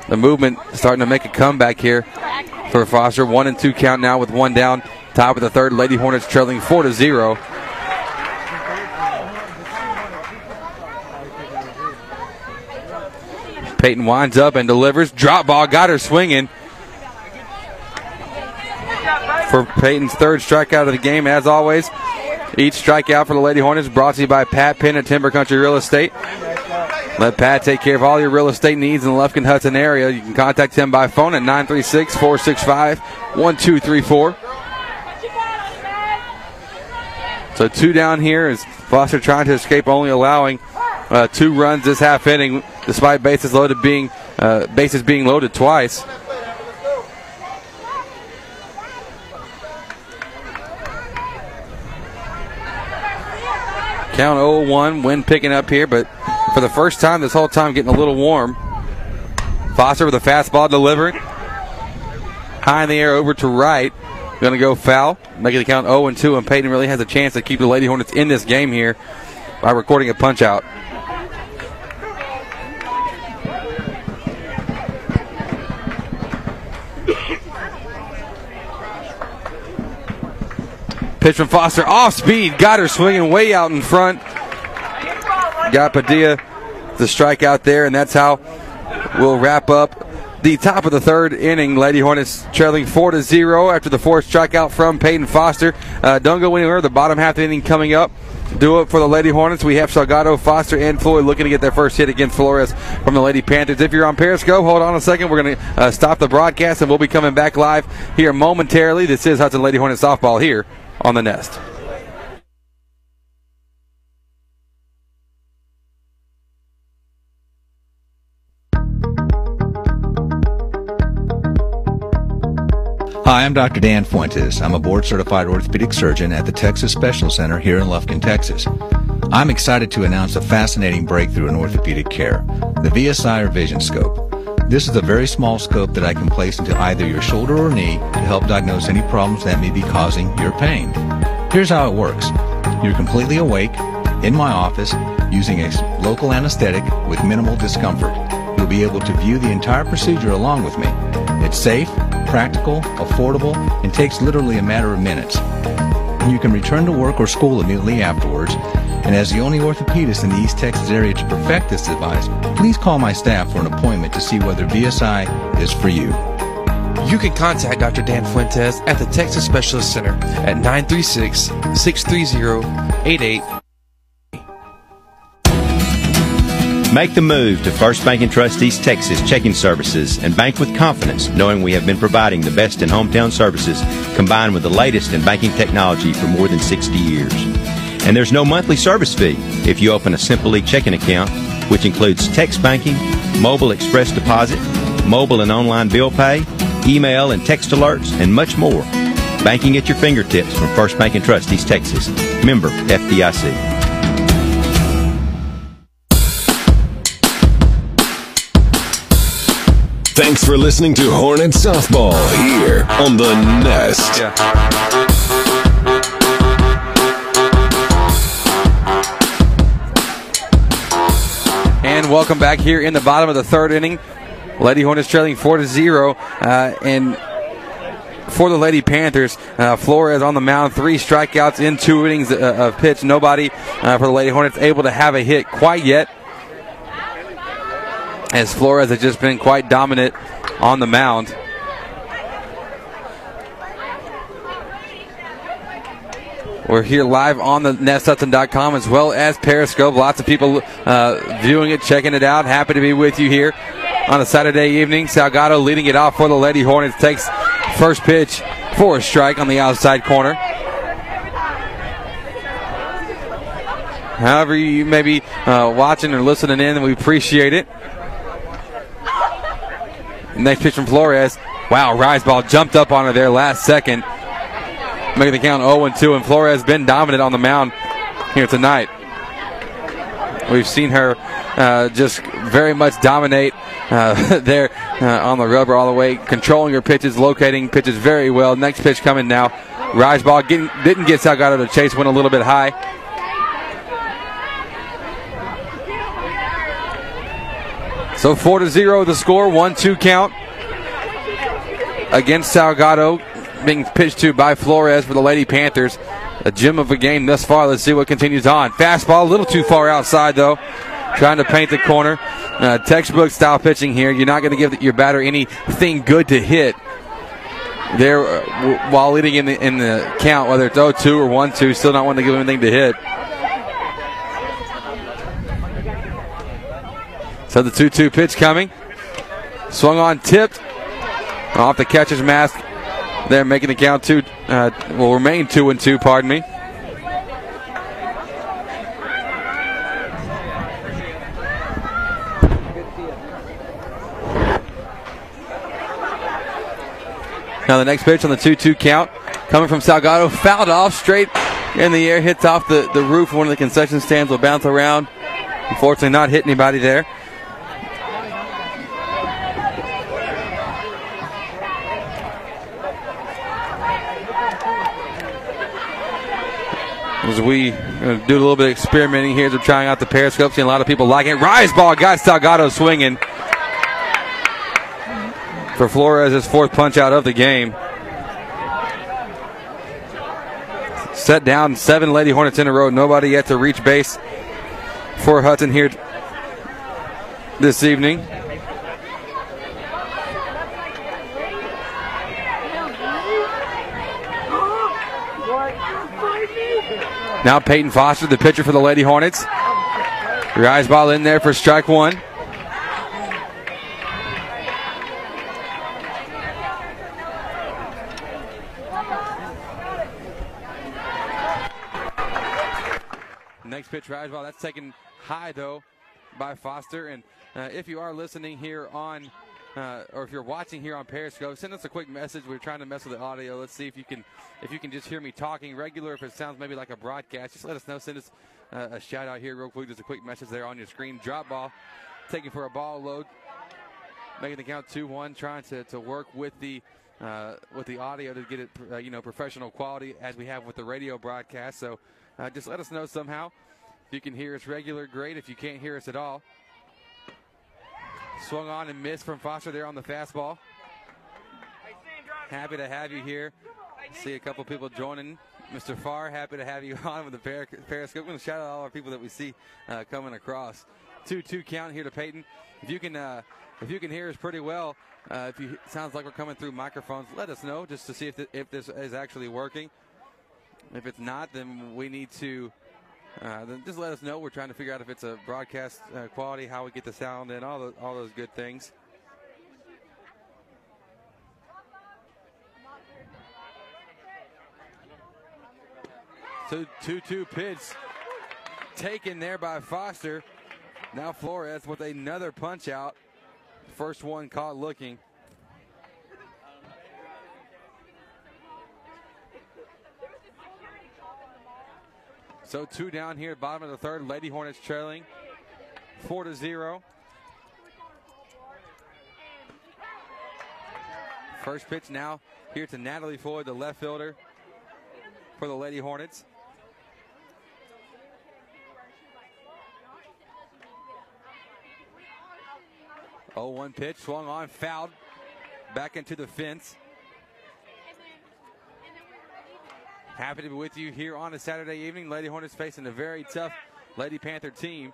The movement starting to make a comeback here for Foster. One and two count now with one down. Top of the third. Lady Hornets trailing four to zero. Peyton winds up and delivers. Drop ball, got her swinging. For Peyton's third strikeout of the game, as always. Each strikeout for the Lady Hornets brought to you by Pat Penn at Timber Country Real Estate. Let Pat take care of all your real estate needs in the Lufkin Hudson area. You can contact him by phone at 936 465 1234. So two down here is Foster trying to escape, only allowing uh, two runs this half inning, despite bases loaded being uh, bases being loaded twice. Count 0-1, wind picking up here, but for the first time this whole time getting a little warm. Foster with a fastball delivered. High in the air over to right. Going to go foul, making the count 0 and 2, and Peyton really has a chance to keep the Lady Hornets in this game here by recording a punch out. Pitch from Foster off speed, got her swinging way out in front. Got Padilla the strikeout there, and that's how we'll wrap up the top of the third inning. Lady Hornets trailing four to zero after the fourth strikeout from Peyton Foster. Uh, don't go anywhere. The bottom half of the inning coming up. Do it for the Lady Hornets. We have Salgado, Foster, and Floyd looking to get their first hit against Flores from the Lady Panthers. If you're on Periscope, hold on a second. We're going to uh, stop the broadcast, and we'll be coming back live here momentarily. This is Hudson Lady Hornets softball here on the Nest. Hi, I'm Dr. Dan Fuentes. I'm a board certified orthopedic surgeon at the Texas Special Center here in Lufkin, Texas. I'm excited to announce a fascinating breakthrough in orthopedic care the VSI or VisionScope. This is a very small scope that I can place into either your shoulder or knee to help diagnose any problems that may be causing your pain. Here's how it works you're completely awake in my office using a local anesthetic with minimal discomfort. You'll be able to view the entire procedure along with me. It's safe, practical, affordable, and takes literally a matter of minutes. You can return to work or school immediately afterwards. And as the only orthopedist in the East Texas area to perfect this device, please call my staff for an appointment to see whether VSI is for you. You can contact Dr. Dan Fuentes at the Texas Specialist Center at 936 630 88. Make the move to First Bank and Trust East Texas checking services and bank with confidence, knowing we have been providing the best in hometown services combined with the latest in banking technology for more than 60 years. And there's no monthly service fee if you open a Simple League checking account, which includes text banking, mobile express deposit, mobile and online bill pay, email and text alerts, and much more. Banking at your fingertips from First Bank and Trust East Texas. Member FDIC. Thanks for listening to Hornet Softball here on the Nest. And welcome back here in the bottom of the third inning. Lady Hornets trailing four to zero, uh, and for the Lady Panthers, uh, Flores on the mound, three strikeouts in two innings uh, of pitch. Nobody uh, for the Lady Hornets able to have a hit quite yet, as Flores has just been quite dominant on the mound. We're here live on the nesthudson.com as well as Periscope. Lots of people uh, viewing it, checking it out. Happy to be with you here on a Saturday evening. Salgado leading it off for the Lady Hornets. Takes first pitch for a strike on the outside corner. However, you may be uh, watching or listening in, we appreciate it. Next pitch from Flores. Wow, Rise ball jumped up on her there last second making the count 0 2. And Flores has been dominant on the mound here tonight. We've seen her uh, just very much dominate uh, there uh, on the rubber all the way, controlling her pitches, locating pitches very well. Next pitch coming now. Rise ball getting, didn't get Salgado to chase, went a little bit high. So 4 to 0 the score, 1 2 count against Salgado being pitched to by Flores for the Lady Panthers. A gem of a game thus far. Let's see what continues on. Fastball, a little too far outside though. Trying to paint the corner. Uh, textbook style pitching here. You're not going to give your batter anything good to hit there uh, while leading in the in the count, whether it's 0-2 or 1-2. Still not wanting to give anything to hit. So the 2-2 pitch coming. Swung on, tipped off the catcher's mask there, making the count two, uh, will remain two and two. Pardon me. Now the next pitch on the 2-2 count, coming from Salgado, fouled off straight in the air, hits off the, the roof of one of the concession stands, will bounce around. Unfortunately, not hit anybody there. As we uh, do a little bit of experimenting here as we're trying out the periscope. Seeing a lot of people liking it. Rise ball got Salgado swinging for Flores' his fourth punch out of the game. Set down seven Lady Hornets in a row. Nobody yet to reach base for Hudson here this evening. Now Peyton Foster, the pitcher for the Lady Hornets. Rise ball in there for strike one. Next pitch, rise ball. That's taken high though by Foster. And uh, if you are listening here on uh, or if you're watching here on Periscope, send us a quick message. We're trying to mess with the audio. Let's see if you can if you can just hear me talking regular. If it sounds maybe like a broadcast, just let us know. Send us uh, a shout out here real quick. Just a quick message there on your screen. Drop ball, taking for a ball load, making the count two one. Trying to, to work with the uh, with the audio to get it uh, you know professional quality as we have with the radio broadcast. So uh, just let us know somehow. If you can hear us regular, great. If you can't hear us at all. Swung on and missed from Foster there on the fastball. Happy to have you here. See a couple people joining. Mr. Farr, happy to have you on with the per- Periscope. To shout out all our people that we see uh, coming across. 2-2 count here to Peyton. If you can, uh, if you can hear us pretty well, uh, if you sounds like we're coming through microphones, let us know just to see if, the, if this is actually working. If it's not, then we need to uh, then just let us know. We're trying to figure out if it's a broadcast uh, quality, how we get the sound, and all, the, all those good things. So 2 2 pitch taken there by Foster. Now Flores with another punch out. First one caught looking. So two down here, bottom of the third. Lady Hornets trailing four to zero. First pitch now here to Natalie Floyd, the left fielder for the Lady Hornets. Oh, one pitch swung on, fouled, back into the fence. Happy to be with you here on a Saturday evening. Lady Hornets facing a very tough Lady Panther team.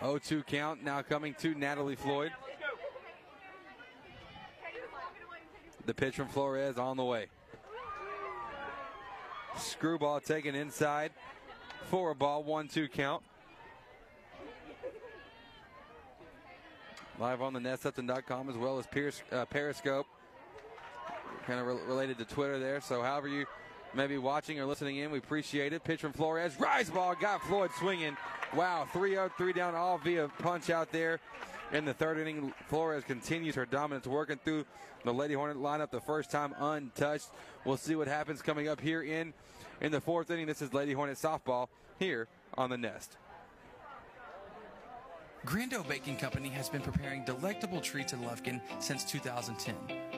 0-2 count now coming to Natalie Floyd. The pitch from Flores on the way. Screwball taken inside for a ball, 1-2 count. Live on the nesthudson.com as well as Pierce, uh, Periscope. Kind of re- related to Twitter there. So, however you may be watching or listening in, we appreciate it. Pitch from Flores. Rise ball. Got Floyd swinging. Wow. 3 0, 3 down, all via punch out there. In the third inning, Flores continues her dominance, working through the Lady Hornet lineup the first time untouched. We'll see what happens coming up here in in the fourth inning. This is Lady Hornet softball here on the Nest. Grando Baking Company has been preparing delectable treats in Lufkin since 2010.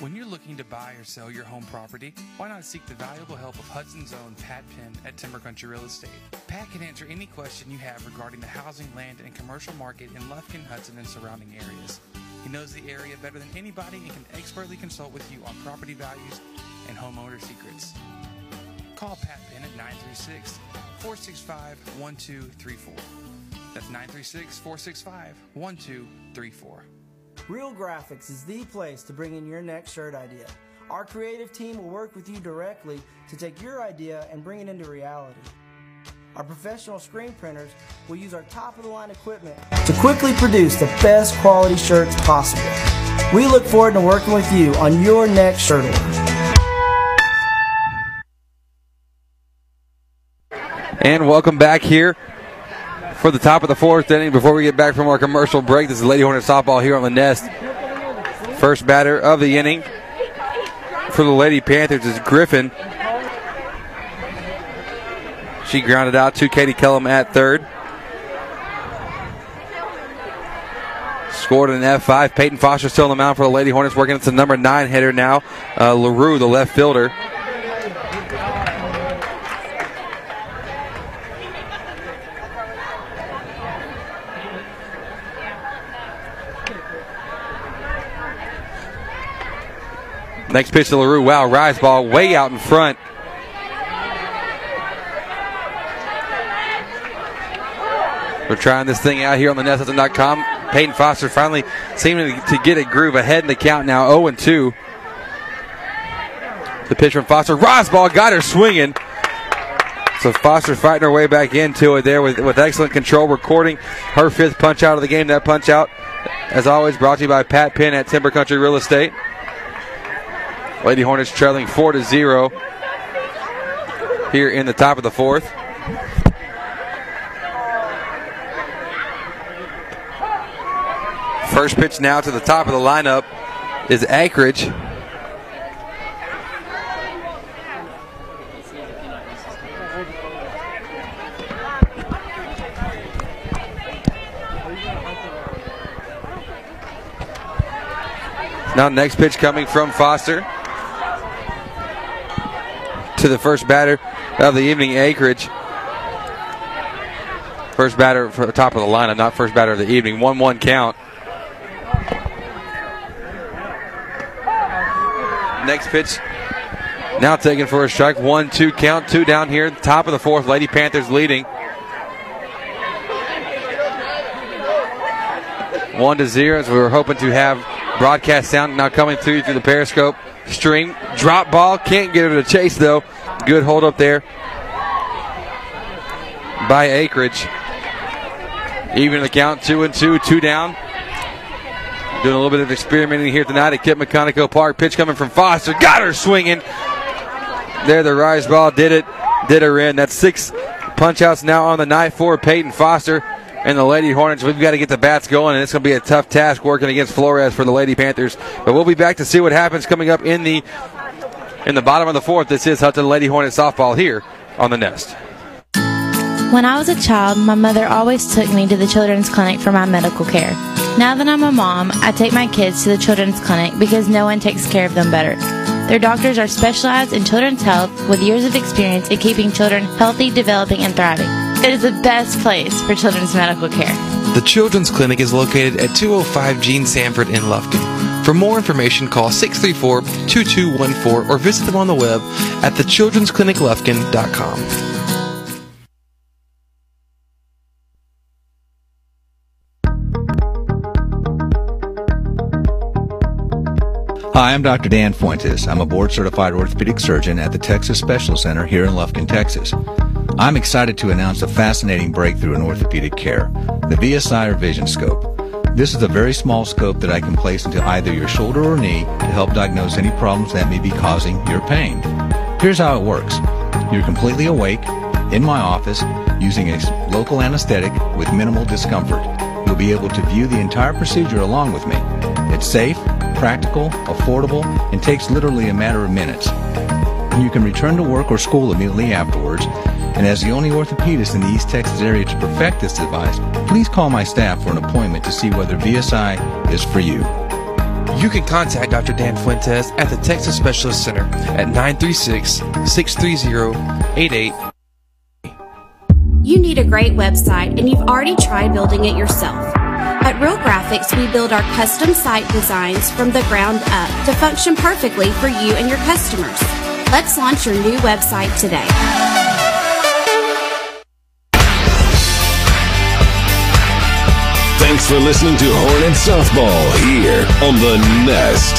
When you're looking to buy or sell your home property, why not seek the valuable help of Hudson's own Pat Penn at Timber Country Real Estate? Pat can answer any question you have regarding the housing, land, and commercial market in Lufkin, Hudson, and surrounding areas. He knows the area better than anybody and can expertly consult with you on property values and homeowner secrets. Call Pat Penn at 936 465 1234. That's 936 465 1234. Real Graphics is the place to bring in your next shirt idea. Our creative team will work with you directly to take your idea and bring it into reality. Our professional screen printers will use our top of the line equipment to quickly produce the best quality shirts possible. We look forward to working with you on your next shirt order. And welcome back here for the top of the fourth inning. Before we get back from our commercial break, this is Lady Hornet softball here on the Nest. First batter of the inning for the Lady Panthers is Griffin. She grounded out to Katie Cullum at third. Scored an F5. Peyton Foster still on the mound for the Lady Hornets, working as the number nine hitter now. Uh, LaRue, the left fielder. Next pitch to LaRue. Wow, rise ball way out in front. We're trying this thing out here on the nesthudson.com. Peyton Foster finally seeming to get a groove ahead in the count now 0 and 2. The pitch from Foster. Rise ball got her swinging. So Foster fighting her way back into it there with, with excellent control, recording her fifth punch out of the game. That punch out, as always, brought to you by Pat Penn at Timber Country Real Estate. Lady Hornets trailing 4 to 0 here in the top of the fourth. First pitch now to the top of the lineup is Ackridge. Now, next pitch coming from Foster to the first batter of the evening, Ackridge. First batter for the top of the lineup, not first batter of the evening. 1 1 count. Next pitch now taken for a strike. 1 2 count. Two down here. Top of the fourth. Lady Panthers leading. 1 to 0 as we were hoping to have broadcast sound now coming through through the Periscope stream. Drop ball. Can't get it to chase though. Good hold up there by Ackridge. Even the count, two and two, two down. Doing a little bit of experimenting here tonight at Kit McConnico Park. Pitch coming from Foster. Got her swinging. There, the rise ball did it. Did her in. That's six punch outs now on the night for Peyton Foster and the Lady Hornets. We've got to get the bats going, and it's going to be a tough task working against Flores for the Lady Panthers. But we'll be back to see what happens coming up in the in the bottom of the fourth. This is Hudson Lady Hornet softball here on the Nest. When I was a child, my mother always took me to the children's clinic for my medical care. Now that I'm a mom, I take my kids to the children's clinic because no one takes care of them better. Their doctors are specialized in children's health with years of experience in keeping children healthy, developing, and thriving. It is the best place for children's medical care. The Children's Clinic is located at 205 Gene Sanford in Lufkin. For more information, call 634 2214 or visit them on the web at thechildren'scliniclufkin.com. Hi, I'm Dr. Dan Fuentes. I'm a board certified orthopedic surgeon at the Texas Special Center here in Lufkin, Texas. I'm excited to announce a fascinating breakthrough in orthopedic care the VSI or VisionScope. This is a very small scope that I can place into either your shoulder or knee to help diagnose any problems that may be causing your pain. Here's how it works you're completely awake in my office using a local anesthetic with minimal discomfort. You'll be able to view the entire procedure along with me. It's safe, practical, affordable, and takes literally a matter of minutes. You can return to work or school immediately afterwards. And as the only orthopedist in the East Texas area to perfect this device, please call my staff for an appointment to see whether VSI is for you. You can contact Dr. Dan Fuentes at the Texas Specialist Center at 936 630 88. You need a great website and you've already tried building it yourself. At Real Graphics, we build our custom site designs from the ground up to function perfectly for you and your customers. Let's launch your new website today. Thanks for listening to Hornet Softball here on the Nest.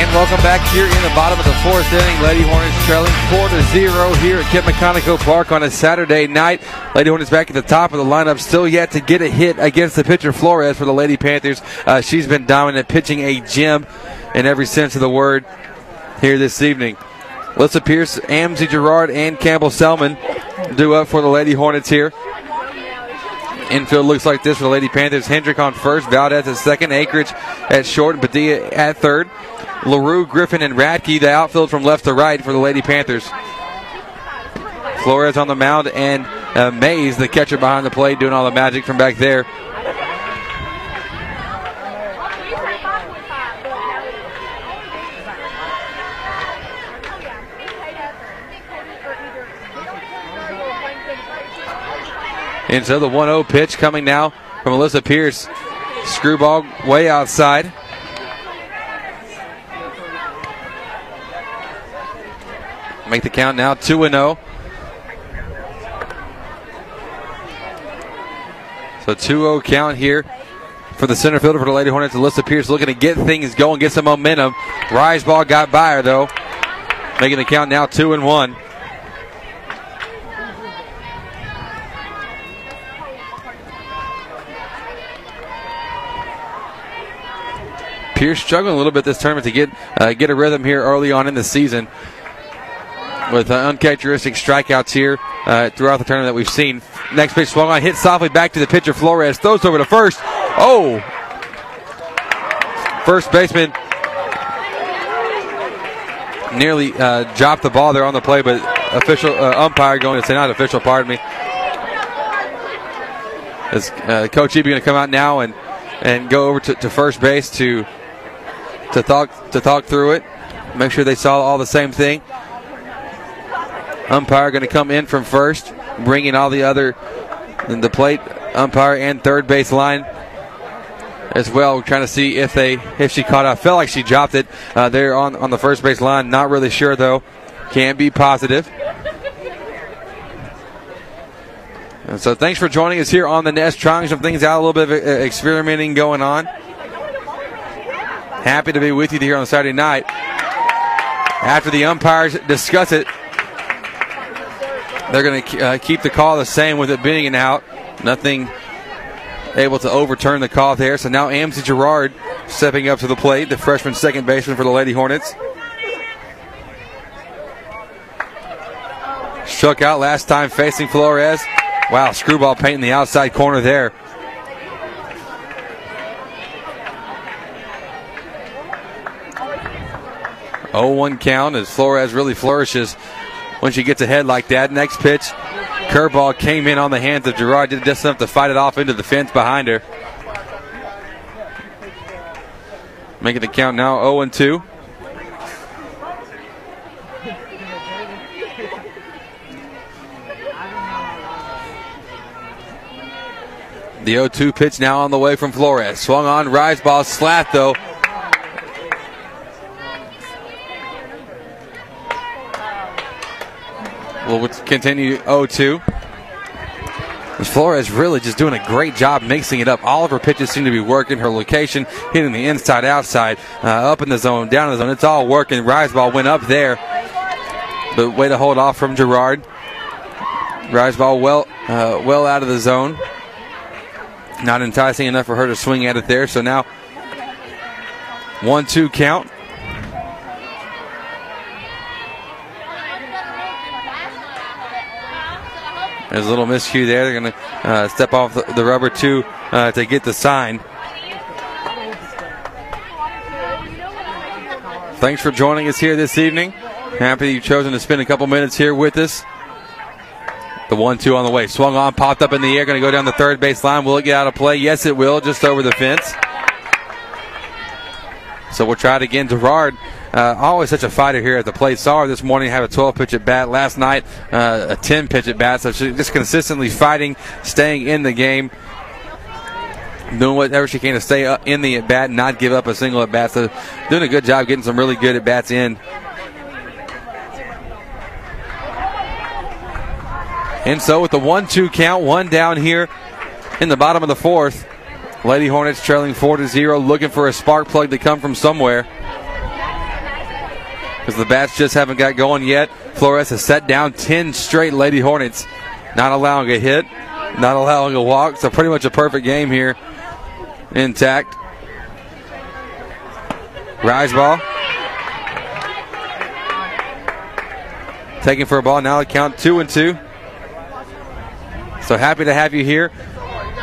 And welcome back here in the bottom of the fourth inning. Lady Hornets trailing 4 to 0 here at Kit McConnico Park on a Saturday night. Lady Hornets back at the top of the lineup, still yet to get a hit against the pitcher Flores for the Lady Panthers. Uh, she's been dominant, pitching a gem in every sense of the word here this evening. Alyssa Pierce, Amzie Gerard, and Campbell Selman do up for the Lady Hornets here. Infield looks like this for the Lady Panthers. Hendrick on first, Valdez at second, Ackridge at short, and Padilla at third. LaRue, Griffin, and Radke, the outfield from left to right for the Lady Panthers. Flores on the mound, and uh, Mays, the catcher behind the plate, doing all the magic from back there. Into the 1 0 pitch coming now from Alyssa Pierce. Screwball way outside. Make the count now 2 0. So 2 0 count here for the center fielder for the Lady Hornets. Alyssa Pierce looking to get things going, get some momentum. Rise ball got by her though. Making the count now 2 and 1. Pierce struggling a little bit this tournament to get uh, get a rhythm here early on in the season with uh, uncharacteristic strikeouts here uh, throughout the tournament that we've seen. Next pitch swung on, hit softly back to the pitcher Flores, throws over to first. Oh, first baseman nearly uh, dropped the ball there on the play, but official uh, umpire going to say not official, pardon me. Is uh, Coach Eby going to come out now and and go over to, to first base to to talk to talk through it, make sure they saw all the same thing. Umpire going to come in from first, bringing all the other the plate umpire and third base line as well. Trying to see if they if she caught up. Felt like she dropped it uh, there on on the first base line. Not really sure though. Can't be positive. And so thanks for joining us here on the Nest, trying some things out, a little bit of uh, experimenting going on. Happy to be with you here on Saturday night. After the umpires discuss it, they're going to uh, keep the call the same with it being an out. Nothing able to overturn the call there. So now Amzie Gerard stepping up to the plate, the freshman second baseman for the Lady Hornets. Struck out last time facing Flores. Wow, screwball paint in the outside corner there. Oh, one count as Flores really flourishes when she gets ahead like that. Next pitch, curveball came in on the hands of Gerard. Did just enough to fight it off into the fence behind her. Making the count now 0 and 2. The 0 2 pitch now on the way from Flores. Swung on, rise ball, slat though. Will continue 0 2. Flores really just doing a great job mixing it up. All of her pitches seem to be working. Her location, hitting the inside, outside, uh, up in the zone, down in the zone. It's all working. Rise ball went up there. But way to hold off from Gerard. Rise ball well, uh, well out of the zone. Not enticing enough for her to swing at it there. So now, one two count. There's a little miscue there. They're going to uh, step off the, rubber too uh, to get the sign. Thanks for joining us here this evening. Happy you've chosen to spend a couple minutes here with us. The one two on the way. Swung on, popped up in the air, going to go down the third base line. Will it get out of play? Yes, it will, just over the fence. So we'll try it again. Gerard, uh, always such a fighter here at the plate. Saw her this morning have a 12 pitch at bat. Last night, uh, a 10 pitch at bat. So she's just consistently fighting, staying in the game, doing whatever she can to stay in the at bat not give up a single at bat. So doing a good job getting some really good at bats in. And so with the one-two count, one down here in the bottom of the fourth. Lady Hornets trailing 4 to 0, looking for a spark plug to come from somewhere. Because the bats just haven't got going yet. Flores has set down 10 straight Lady Hornets, not allowing a hit, not allowing a walk. So, pretty much a perfect game here. Intact. Rise ball. Taking for a ball now, count two and two. So happy to have you here.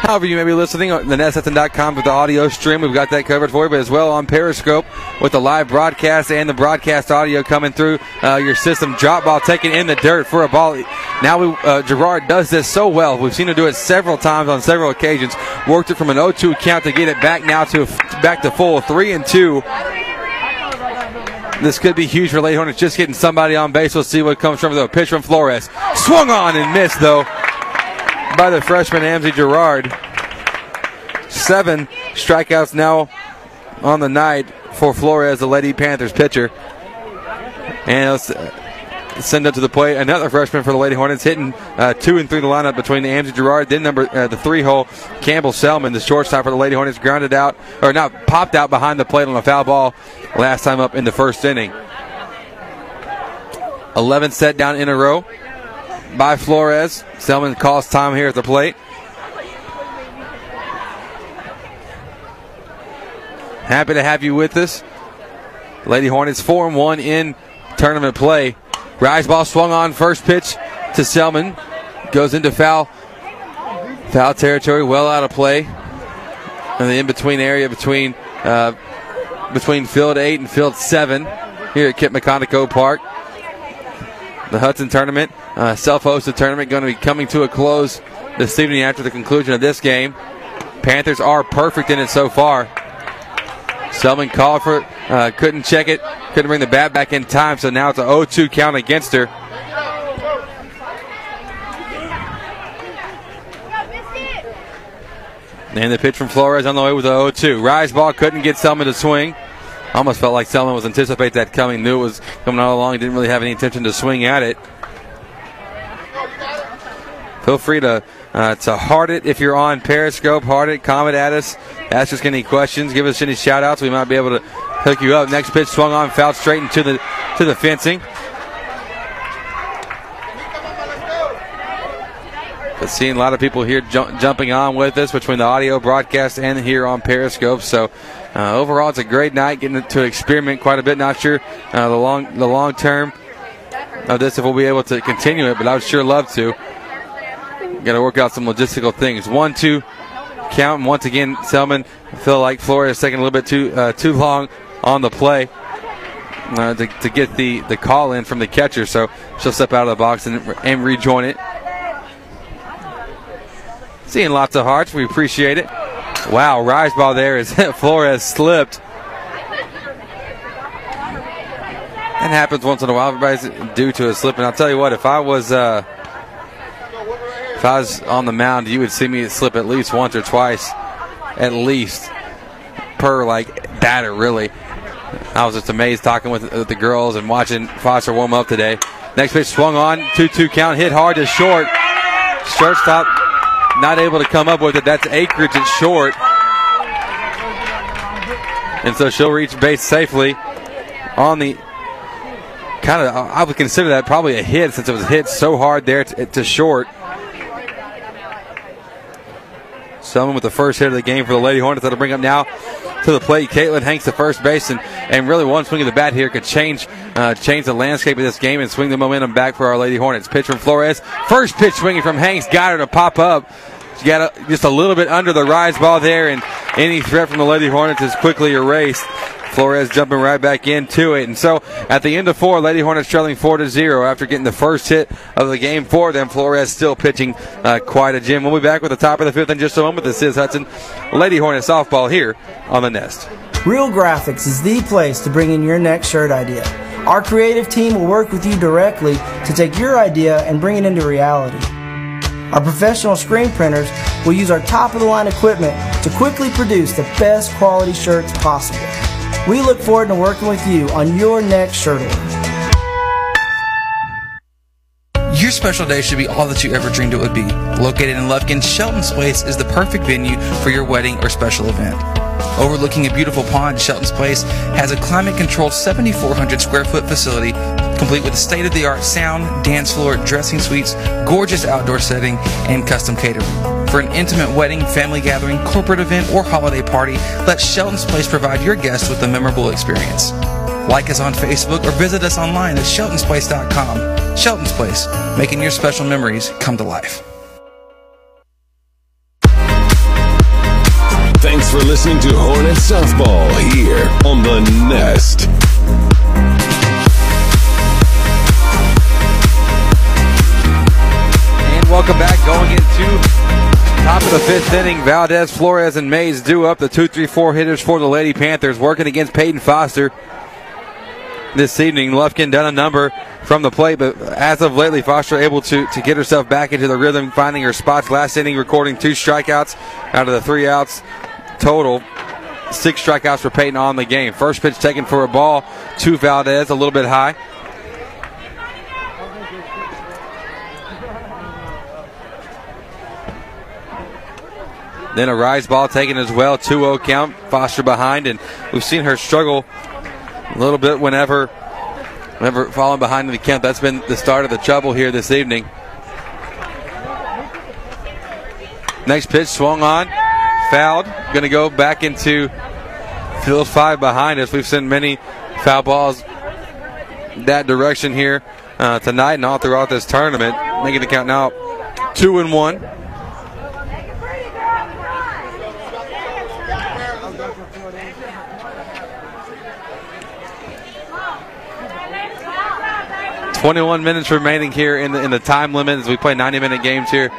However, you may be listening on the with the audio stream. We've got that covered for you, but as well on Periscope with the live broadcast and the broadcast audio coming through uh, your system. Drop ball taken in the dirt for a ball. Now we, uh, Gerard does this so well. We've seen him do it several times on several occasions. Worked it from an 0-2 count to get it back now to back to full three and two. This could be huge for Lady Hornets. Just getting somebody on base. We'll see what comes from the pitch from Flores. Swung on and missed though by the freshman Amzie Gerard. Seven strikeouts now on the night for Flores, the Lady Panthers pitcher. And send up to the plate another freshman for the Lady Hornets, hitting uh, two and three the lineup between the Amzie Gerard, then number uh, the three hole Campbell Selman, the shortstop for the Lady Hornets, grounded out or not popped out behind the plate on a foul ball last time up in the first inning. 11 set down in a row by Flores. Selman calls time here at the plate. Happy to have you with us. Lady Hornets 4 and 1 in tournament play. Rise ball swung on first pitch to Selman. Goes into foul foul territory, well out of play. In the in between area between uh, between field 8 and field 7 here at Kit McConnico Park. The Hudson tournament, uh, self hosted tournament, going to be coming to a close this evening after the conclusion of this game. Panthers are perfect in it so far. Selman called for uh, couldn't check it, couldn't bring the bat back in time, so now it's an 0 2 count against her. And the pitch from Flores on the way with the 0 2. Rise ball couldn't get Selman to swing. Almost felt like Selman was anticipating that coming, knew it was coming all along, didn't really have any intention to swing at it. Feel free to uh, to heart it if you're on Periscope. Heart it, comment at us, ask us any questions, give us any shout outs. We might be able to hook you up. Next pitch swung on, fouled straight into the to the fencing. But seeing a lot of people here ju- jumping on with us between the audio broadcast and here on Periscope. So uh, overall, it's a great night. Getting to experiment quite a bit. Not sure uh, the long the long term of this if we'll be able to continue it, but I would sure love to. Got to work out some logistical things. One, two, count. And once again, Selman feel like Flores taking a little bit too uh, too long on the play. Uh, to, to, get the, the call in from the catcher, so she'll step out of the box and, and rejoin it. Seeing lots of hearts, we appreciate it. Wow, rise ball there as Flores slipped. That happens once in a while. Everybody's due to a slip, and I'll tell you what, if I was uh, if I was on the mound, you would see me slip at least once or twice, at least per like batter. Really, I was just amazed talking with, with the girls and watching Foster warm up today. Next pitch swung on, 2-2 count, hit hard to short. Shortstop not able to come up with it. That's Ackridge at short. And so she'll reach base safely on the kind of, I would consider that probably a hit since it was hit so hard there to, to short. Someone with the first hit of the game for the Lady Hornets that'll bring up now to the plate. Caitlin Hanks the first base, and, and really one swing of the bat here could change uh, change the landscape of this game and swing the momentum back for our Lady Hornets. Pitch from Flores. First pitch swinging from Hanks. Got her to pop up. She got a, just a little bit under the rise ball there, and any threat from the Lady Hornets is quickly erased. Flores jumping right back into it. And so at the end of four, Lady Hornets trailing four to zero after getting the first hit of the game for them. Flores still pitching uh, quite a gym. We'll be back with the top of the fifth in just a moment. This is Hudson Lady Hornet softball here on the Nest. Real Graphics is the place to bring in your next shirt idea. Our creative team will work with you directly to take your idea and bring it into reality. Our professional screen printers will use our top of the line equipment to quickly produce the best quality shirts possible. We look forward to working with you on your next shirt. Your special day should be all that you ever dreamed it would be. Located in Lufkin, Shelton's Place is the perfect venue for your wedding or special event. Overlooking a beautiful pond, Shelton's Place has a climate controlled 7,400 square foot facility complete with state of the art sound, dance floor, dressing suites, gorgeous outdoor setting, and custom catering. For an intimate wedding, family gathering, corporate event, or holiday party, let Shelton's Place provide your guests with a memorable experience. Like us on Facebook or visit us online at sheltonsplace.com. Shelton's Place, making your special memories come to life. Thanks for listening to Hornet Softball here on the Nest. And welcome back. Going into top of the fifth inning, Valdez, Flores, and Mays do up the 2 3 4 hitters for the Lady Panthers, working against Peyton Foster this evening. Lufkin done a number from the plate, but as of lately, Foster able to, to get herself back into the rhythm, finding her spots. Last inning, recording two strikeouts out of the three outs total. Six strikeouts for Peyton on the game. First pitch taken for a ball to Valdez, a little bit high. Then a rise ball taken as well, 2 0 count. Foster behind, and we've seen her struggle a little bit whenever, whenever falling behind in the count. That's been the start of the trouble here this evening. Next pitch swung on, fouled. Going to go back into field five behind us. We've seen many foul balls that direction here uh, tonight and all throughout this tournament. Making the count now two and one. Twenty-one minutes remaining here in the in the time limit as we play ninety-minute games here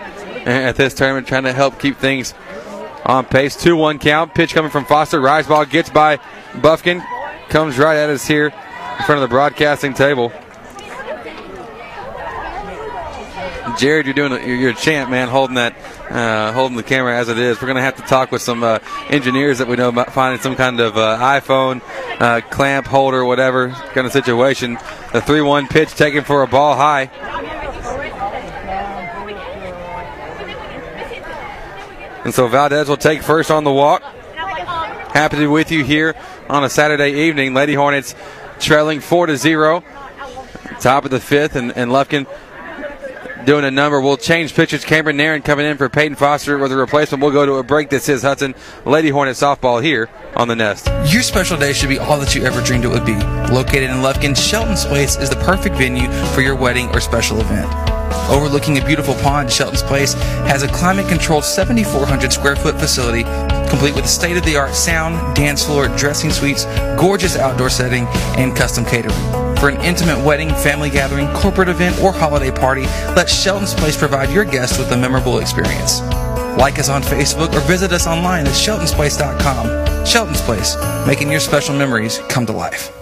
at this tournament, trying to help keep things on pace. 2 1 count. Pitch coming from Foster. Rise ball gets by Buffkin. Comes right at us here in front of the broadcasting table. Jared, you're doing you're a champ, man, holding that, uh, holding the camera as it is. We're gonna have to talk with some uh, engineers that we know about finding some kind of uh, iPhone uh, clamp holder, whatever kind of situation. The three-one pitch taken for a ball high. And so Valdez will take first on the walk. Happy to be with you here on a Saturday evening. Lady Hornets trailing four to zero. Top of the fifth, and, and Lufkin doing a number. We'll change pitchers. Cameron Nairn coming in for Peyton Foster with a replacement. We'll go to a break. This is Hudson Lady Hornet softball here on the Nest. Your special day should be all that you ever dreamed it would be. Located in Lufkin, Shelton's Place is the perfect venue for your wedding or special event. Overlooking a beautiful pond, Shelton's Place has a climate controlled 7,400 square foot facility complete with state of the art sound, dance floor, dressing suites, gorgeous outdoor setting, and custom catering. For an intimate wedding, family gathering, corporate event, or holiday party, let Shelton's Place provide your guests with a memorable experience. Like us on Facebook or visit us online at sheltonsplace.com. Shelton's Place, making your special memories come to life.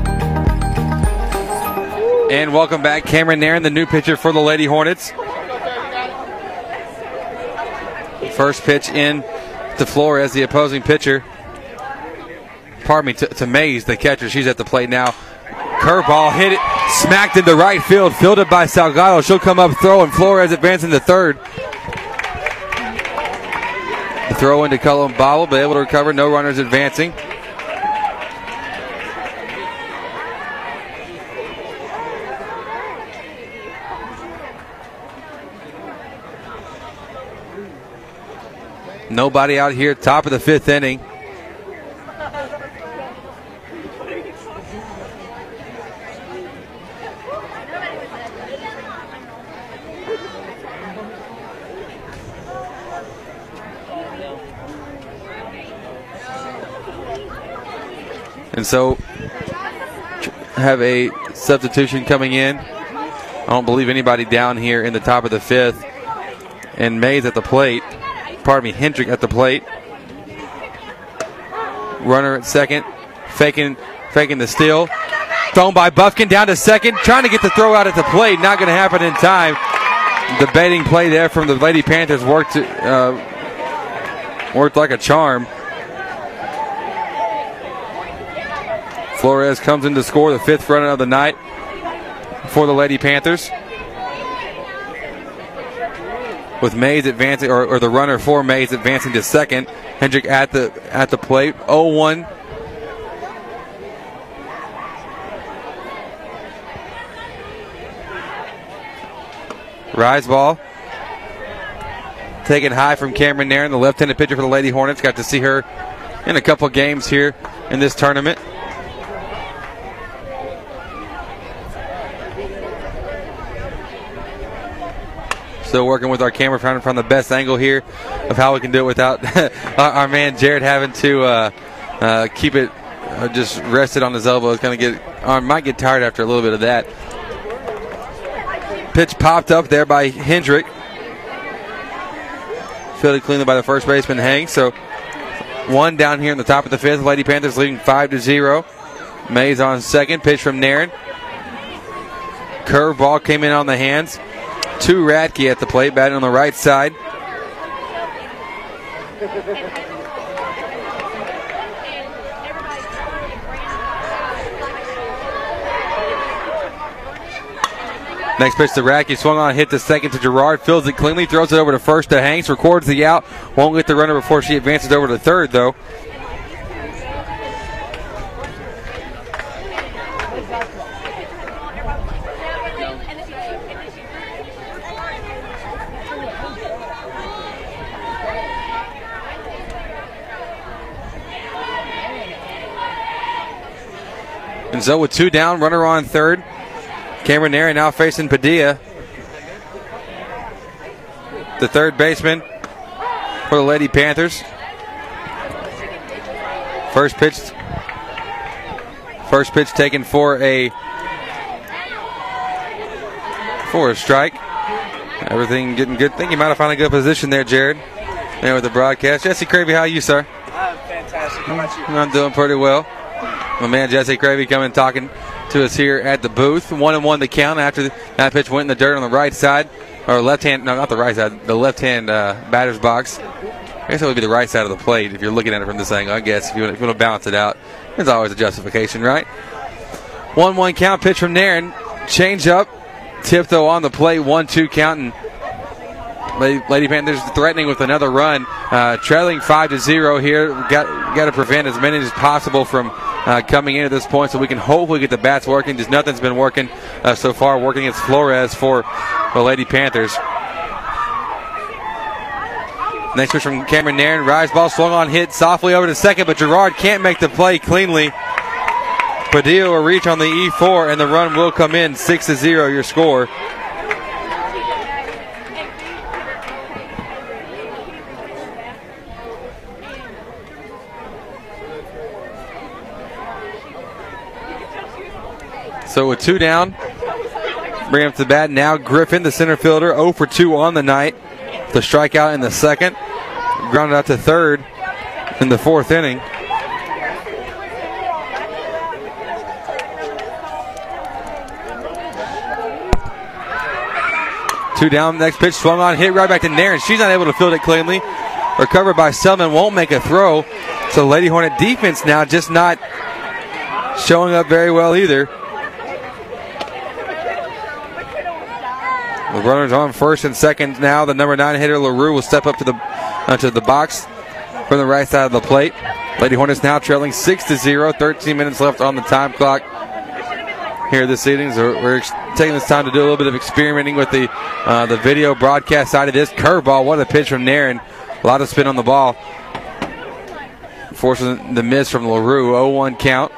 And welcome back, Cameron Nairn, the new pitcher for the Lady Hornets. First pitch in to Flores, the opposing pitcher. Pardon me, to, to Mays, the catcher. She's at the plate now. Curveball hit it, smacked into right field, fielded by Salgado. She'll come up throwing. Flores advancing to third. The throw into Cullum Bobble, but able to recover. No runners advancing. Nobody out here, top of the fifth inning. And so have a substitution coming in. I don't believe anybody down here in the top of the fifth. And Mays at the plate. Pardon me, Hendrick at the plate. Runner at second. Faking faking the steal. Thrown by Buffkin down to second. Trying to get the throw out at the plate. Not going to happen in time. Debating play there from the Lady Panthers worked uh, worked like a charm. Flores comes in to score the fifth run of the night for the Lady Panthers. With Mays advancing, or, or the runner for Mays advancing to second. Hendrick at the at the plate. 0-1. Rise ball. Taken high from Cameron Nairn, the left-handed pitcher for the Lady Hornets. Got to see her in a couple games here in this tournament. Still working with our camera, trying to find the best angle here of how we can do it without our man Jared having to uh, uh, keep it uh, just rested on his elbow. It's going to get, uh, might get tired after a little bit of that. Pitch popped up there by Hendrick. Fielded cleanly by the first baseman Hank. So one down here in the top of the fifth. Lady Panthers leading five to zero. Mays on second. Pitch from Nairn. Curveball came in on the hands to Radke at the plate, batting on the right side. Next pitch to Radke, swung on, hit the second to Gerard, fields it cleanly, throws it over to first to Hanks, records the out, won't get the runner before she advances over to third though. So with two down, runner on third. Cameron Nairn now facing Padilla. The third baseman for the Lady Panthers. First pitch. First pitch taken for a for a strike. Everything getting good. think you might have found a good position there, Jared. There with the broadcast. Jesse Cravey, how are you, sir? I'm fantastic. How about you? I'm doing pretty well. My man Jesse Cravey coming talking to us here at the booth. One and one the count after that pitch went in the dirt on the right side, or left hand, no, not the right side, the left hand uh, batter's box. I guess it would be the right side of the plate if you're looking at it from this angle. I guess if you want, if you want to balance it out, there's always a justification, right? 1 1 count pitch from Nairn. Change up. Tiptoe on the plate. 1 2 count. And Lady, Panthers threatening with another run. Uh, trailing 5 to 0 here. Got, got to prevent as many as possible from uh, coming in at this point so we can hopefully get the bats working. Just nothing's been working uh, so far, working against Flores for the Lady Panthers. Next pitch from Cameron Nairn. Rise ball swung on, hit softly over to second, but Gerard can't make the play cleanly. Padilla will reach on the E4, and the run will come in 6 to 0, your score. So with two down, bring up to the bat. Now Griffin, the center fielder, 0 for 2 on the night. The strikeout in the second. Grounded out to third in the fourth inning. Two down. Next pitch swung on, hit right back to Nairn. She's not able to field it cleanly. Recovered by Selman. Won't make a throw. So Lady Hornet defense now just not showing up very well either. The runners on first and second now. The number nine hitter LaRue will step up to the uh, to the box from the right side of the plate. Lady Hornets now trailing six to zero. 13 minutes left on the time clock here this evening. So we're taking this time to do a little bit of experimenting with the uh, the video broadcast side of this curveball. What a pitch from Nairn. A lot of spin on the ball. Forcing the miss from LaRue. 0-1 count.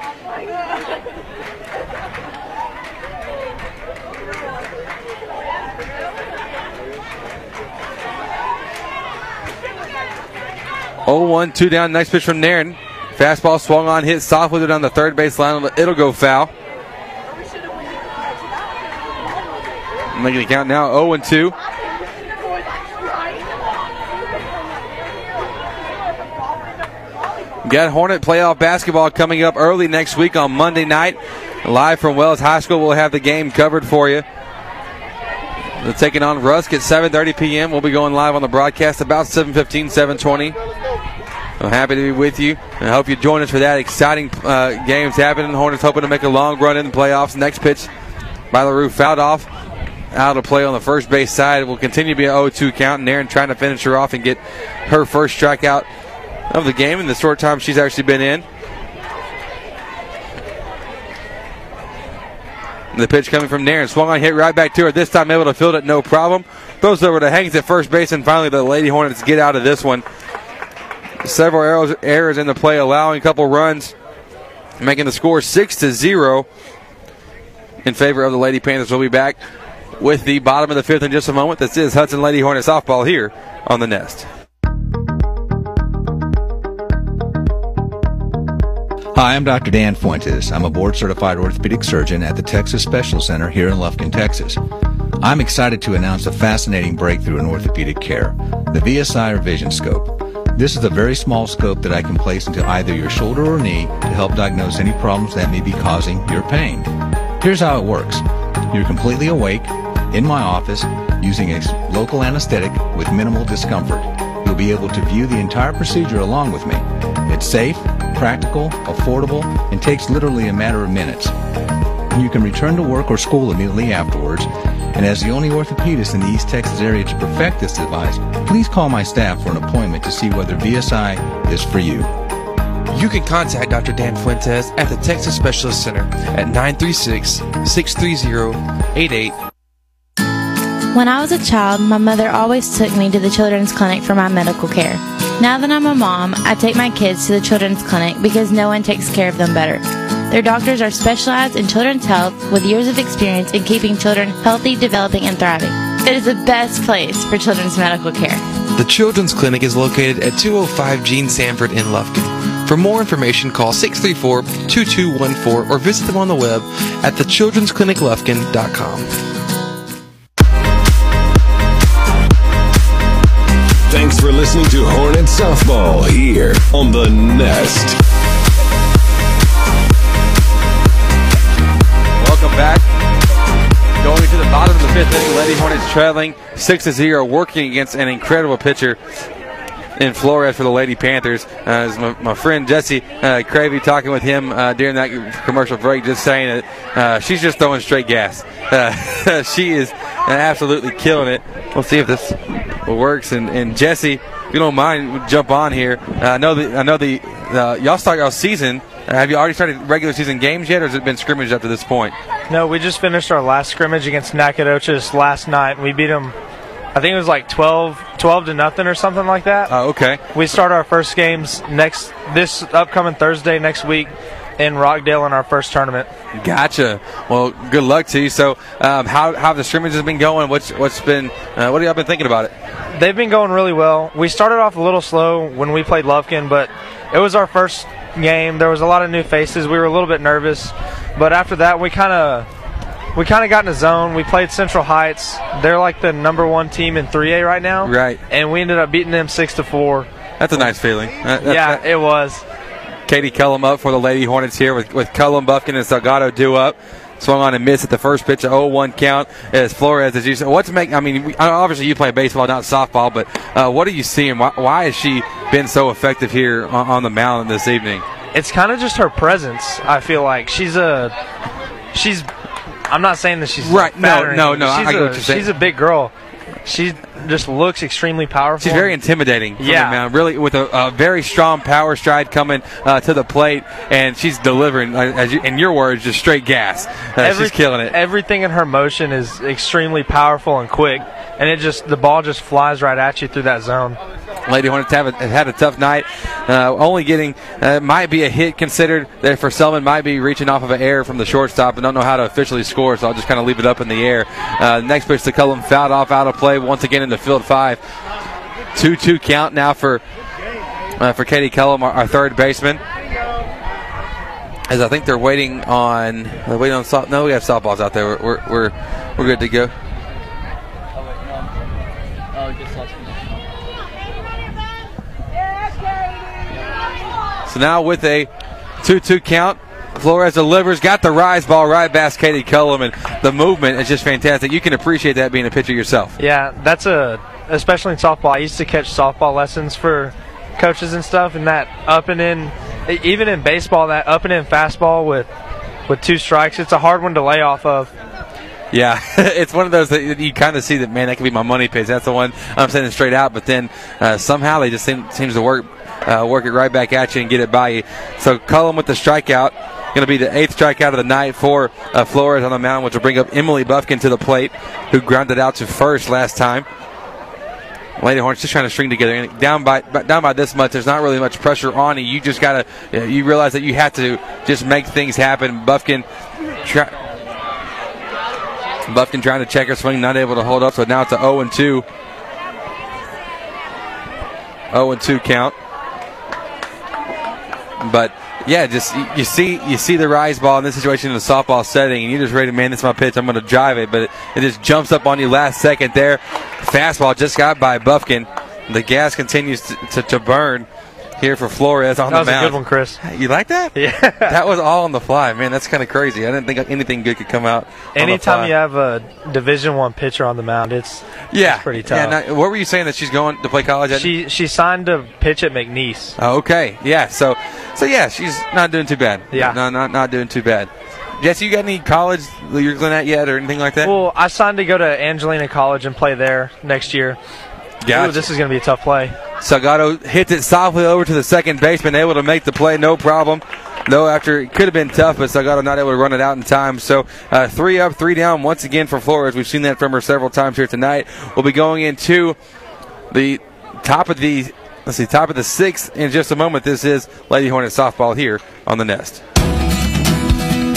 Oh one, two down. Next pitch from Nairn. Fastball swung on, hit soft with it on the third base line. It'll go foul. Making the count now 0 and 2. Got Hornet playoff basketball coming up early next week on Monday night. Live from Wells High School, we'll have the game covered for you. They're taking on Rusk at 7:30 p.m. We'll be going live on the broadcast about 7:15, 7:20. I'm happy to be with you. I hope you join us for that exciting uh, games happening. Hornets hoping to make a long run in the playoffs. Next pitch by LaRue fouled off. Out of play on the first base side. Will continue to be an 0-2 count. And Aaron trying to finish her off and get her first strikeout of the game in the short time she's actually been in. The pitch coming from Nairn. Swung on, hit right back to her. This time able to field it, no problem. Throws over to Hanks at first base, and finally the Lady Hornets get out of this one. Several errors, in the play, allowing a couple runs, making the score six to zero in favor of the Lady Panthers. We'll be back with the bottom of the fifth in just a moment. This is Hudson Lady Hornet softball here on the Nest. Hi, I'm Dr. Dan Fuentes. I'm a board certified orthopedic surgeon at the Texas Special Center here in Lufkin, Texas. I'm excited to announce a fascinating breakthrough in orthopedic care the VSI VisionScope. This is a very small scope that I can place into either your shoulder or knee to help diagnose any problems that may be causing your pain. Here's how it works you're completely awake in my office using a local anesthetic with minimal discomfort. You'll be able to view the entire procedure along with me. It's safe, practical, affordable, and takes literally a matter of minutes. You can return to work or school immediately afterwards. And as the only orthopedist in the East Texas area to perfect this device, please call my staff for an appointment to see whether VSI is for you. You can contact Dr. Dan Fuentes at the Texas Specialist Center at 936 630 88. When I was a child, my mother always took me to the children's clinic for my medical care. Now that I'm a mom, I take my kids to the children's clinic because no one takes care of them better. Their doctors are specialized in children's health with years of experience in keeping children healthy, developing, and thriving. It is the best place for children's medical care. The The Children's Clinic is located at 205 Gene Sanford in Lufkin. For more information, call 634-2214 or visit them on the web at thechildren'scliniclufkin.com. Thanks for listening to Hornet Softball here on The Nest. Back. Going to the bottom of the fifth inning, Lady Hornets trailing 6 to 0, working against an incredible pitcher in Flores for the Lady Panthers. Uh, as my, my friend Jesse uh, Cravey talking with him uh, during that commercial break, just saying that uh, she's just throwing straight gas. Uh, she is absolutely killing it. We'll see if this works. And, and Jesse, if you don't mind, jump on here. Uh, I know the I know the y'all start y'all season. Uh, have you already started regular season games yet, or has it been scrimmage up to this point? No, we just finished our last scrimmage against Nacogdoches last night. We beat them. I think it was like 12, 12 to nothing or something like that. Oh, okay. We start our first games next this upcoming Thursday next week in Rockdale in our first tournament. Gotcha. Well, good luck to you. So, um, how how have the scrimmages been going? What's what's been uh, what have y'all been thinking about it? They've been going really well. We started off a little slow when we played Lufkin, but it was our first game. There was a lot of new faces. We were a little bit nervous, but after that, we kind of we kind of got in a zone. We played Central Heights. They're like the number one team in 3A right now. Right. And we ended up beating them six to four. That's a nice feeling. That, that, yeah, that, it was. Katie Cullum up for the Lady Hornets here with, with Cullum, Buffkin, and Salgado due up. Swung on and missed at the first pitch, a 0-1 count as Flores, as you said. What's make? I mean, obviously you play baseball, not softball, but uh, what are you seeing? Why, why, has she been so effective here on, on the mound this evening? It's kind of just her presence. I feel like she's a she's. I'm not saying that she's right. No, no, no. She's I, I a, She's a big girl. She just looks extremely powerful. She's very intimidating. Yeah, man, really with a, a, very strong power stride coming uh, to the plate, and she's delivering, uh, as you, in your words, just straight gas. Uh, Every, she's killing it. Everything in her motion is extremely powerful and quick, and it just the ball just flies right at you through that zone. Lady Hornets have, have had a tough night. Uh, only getting uh, might be a hit considered that for Selman might be reaching off of an error from the shortstop and don't know how to officially score, so I'll just kind of leave it up in the air. Uh, next pitch to Cullum fouled off out of play once again in the field five. 2 2 count now for uh, for Katie Cullum, our, our, third baseman. As I think they're waiting on waiting on soft. No, we have softballs out there. We're we're, we're good to go. So now with a 2 2 count, Flores delivers, got the rise ball right past Katie Cullum, and the movement is just fantastic. You can appreciate that being a pitcher yourself. Yeah, that's a, especially in softball. I used to catch softball lessons for coaches and stuff, and that up and in, even in baseball, that up and in fastball with, with two strikes, it's a hard one to lay off of. Yeah, it's one of those that you kind of see that, man, that could be my money pitch. That's the one I'm sending straight out, but then uh, somehow they just seem seems to work uh, work it right back at you and get it by you. So Cullum with the strikeout. Going to be the eighth strikeout of the night for uh, Flores on the mound, which will bring up Emily Buffkin to the plate, who grounded out to first last time. Lady Hornets just trying to string together. And down by down by this much, there's not really much pressure on you. You just gotta you realize that you have to just make things happen. Buffkin. Try, Buffkin trying to check her swing, not able to hold up, so now it's a 0 and 2. 0 and 2 count. But yeah, just you see you see the rise ball in this situation in a softball setting, and you're just ready man, this is my pitch. I'm going to drive it, but it, it, just jumps up on you last second there. Fastball just got by Buffkin. The gas continues to, to, to burn here for Flores on that the mound. That was a good one, Chris. You like that? Yeah. that was all on the fly, man. That's kind of crazy. I didn't think anything good could come out. Anytime you have a Division One pitcher on the mound, it's yeah, it's pretty tough. Yeah, now, what were you saying that she's going to play college? At? She she signed to pitch at McNeese. Oh, okay, yeah. So so yeah, she's not doing too bad. Yeah, no, not not doing too bad. Jesse, you got any college you're going at yet or anything like that? Well, I signed to go to Angelina College and play there next year. Gotcha. Ooh, this is going to be a tough play. Salgado hits it softly over to the second baseman, able to make the play, no problem. Though after it could have been tough, but Salgado not able to run it out in time. So uh, three up, three down once again for Flores. We've seen that from her several times here tonight. We'll be going into the top of the let's see, top of the sixth in just a moment. This is Lady Hornet softball here on the Nest.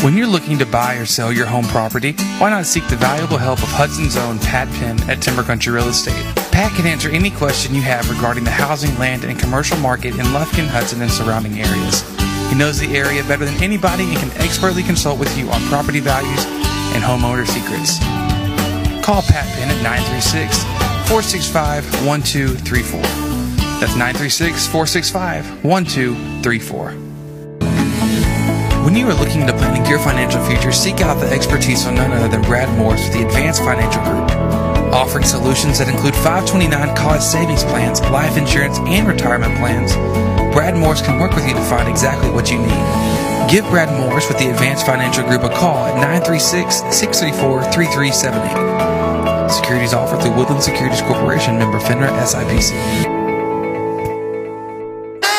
When you're looking to buy or sell your home property, why not seek the valuable help of Hudson's own Pat Penn at Timber Country Real Estate? Pat can answer any question you have regarding the housing, land, and commercial market in Lufkin, Hudson, and surrounding areas. He knows the area better than anybody and can expertly consult with you on property values and homeowner secrets. Call Pat Penn at 936 465 1234. That's 936 465 1234. When you are looking to planning your financial future, seek out the expertise of none other than Brad Morris with the Advanced Financial Group. Offering solutions that include 529 college savings plans, life insurance, and retirement plans, Brad Morris can work with you to find exactly what you need. Give Brad Morris with the Advanced Financial Group a call at 936 634 3378. Securities offered through Woodland Securities Corporation, member FINRA SIPC.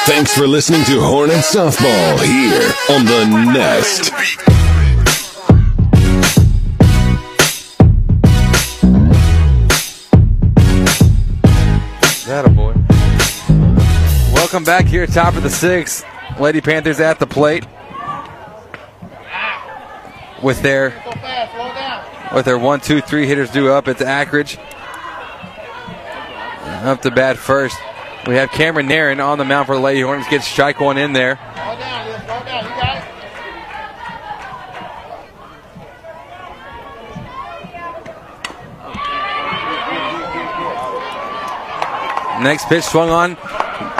Thanks for listening to Hornet Softball here on The Nest. That a boy. Welcome back here, top of the sixth. Lady Panthers at the plate with their with their one, two, three hitters due up. It's Ackridge up to bat first. We have Cameron Nairn on the mound for the Lady Hornets. Gets strike one in there. Next pitch swung on.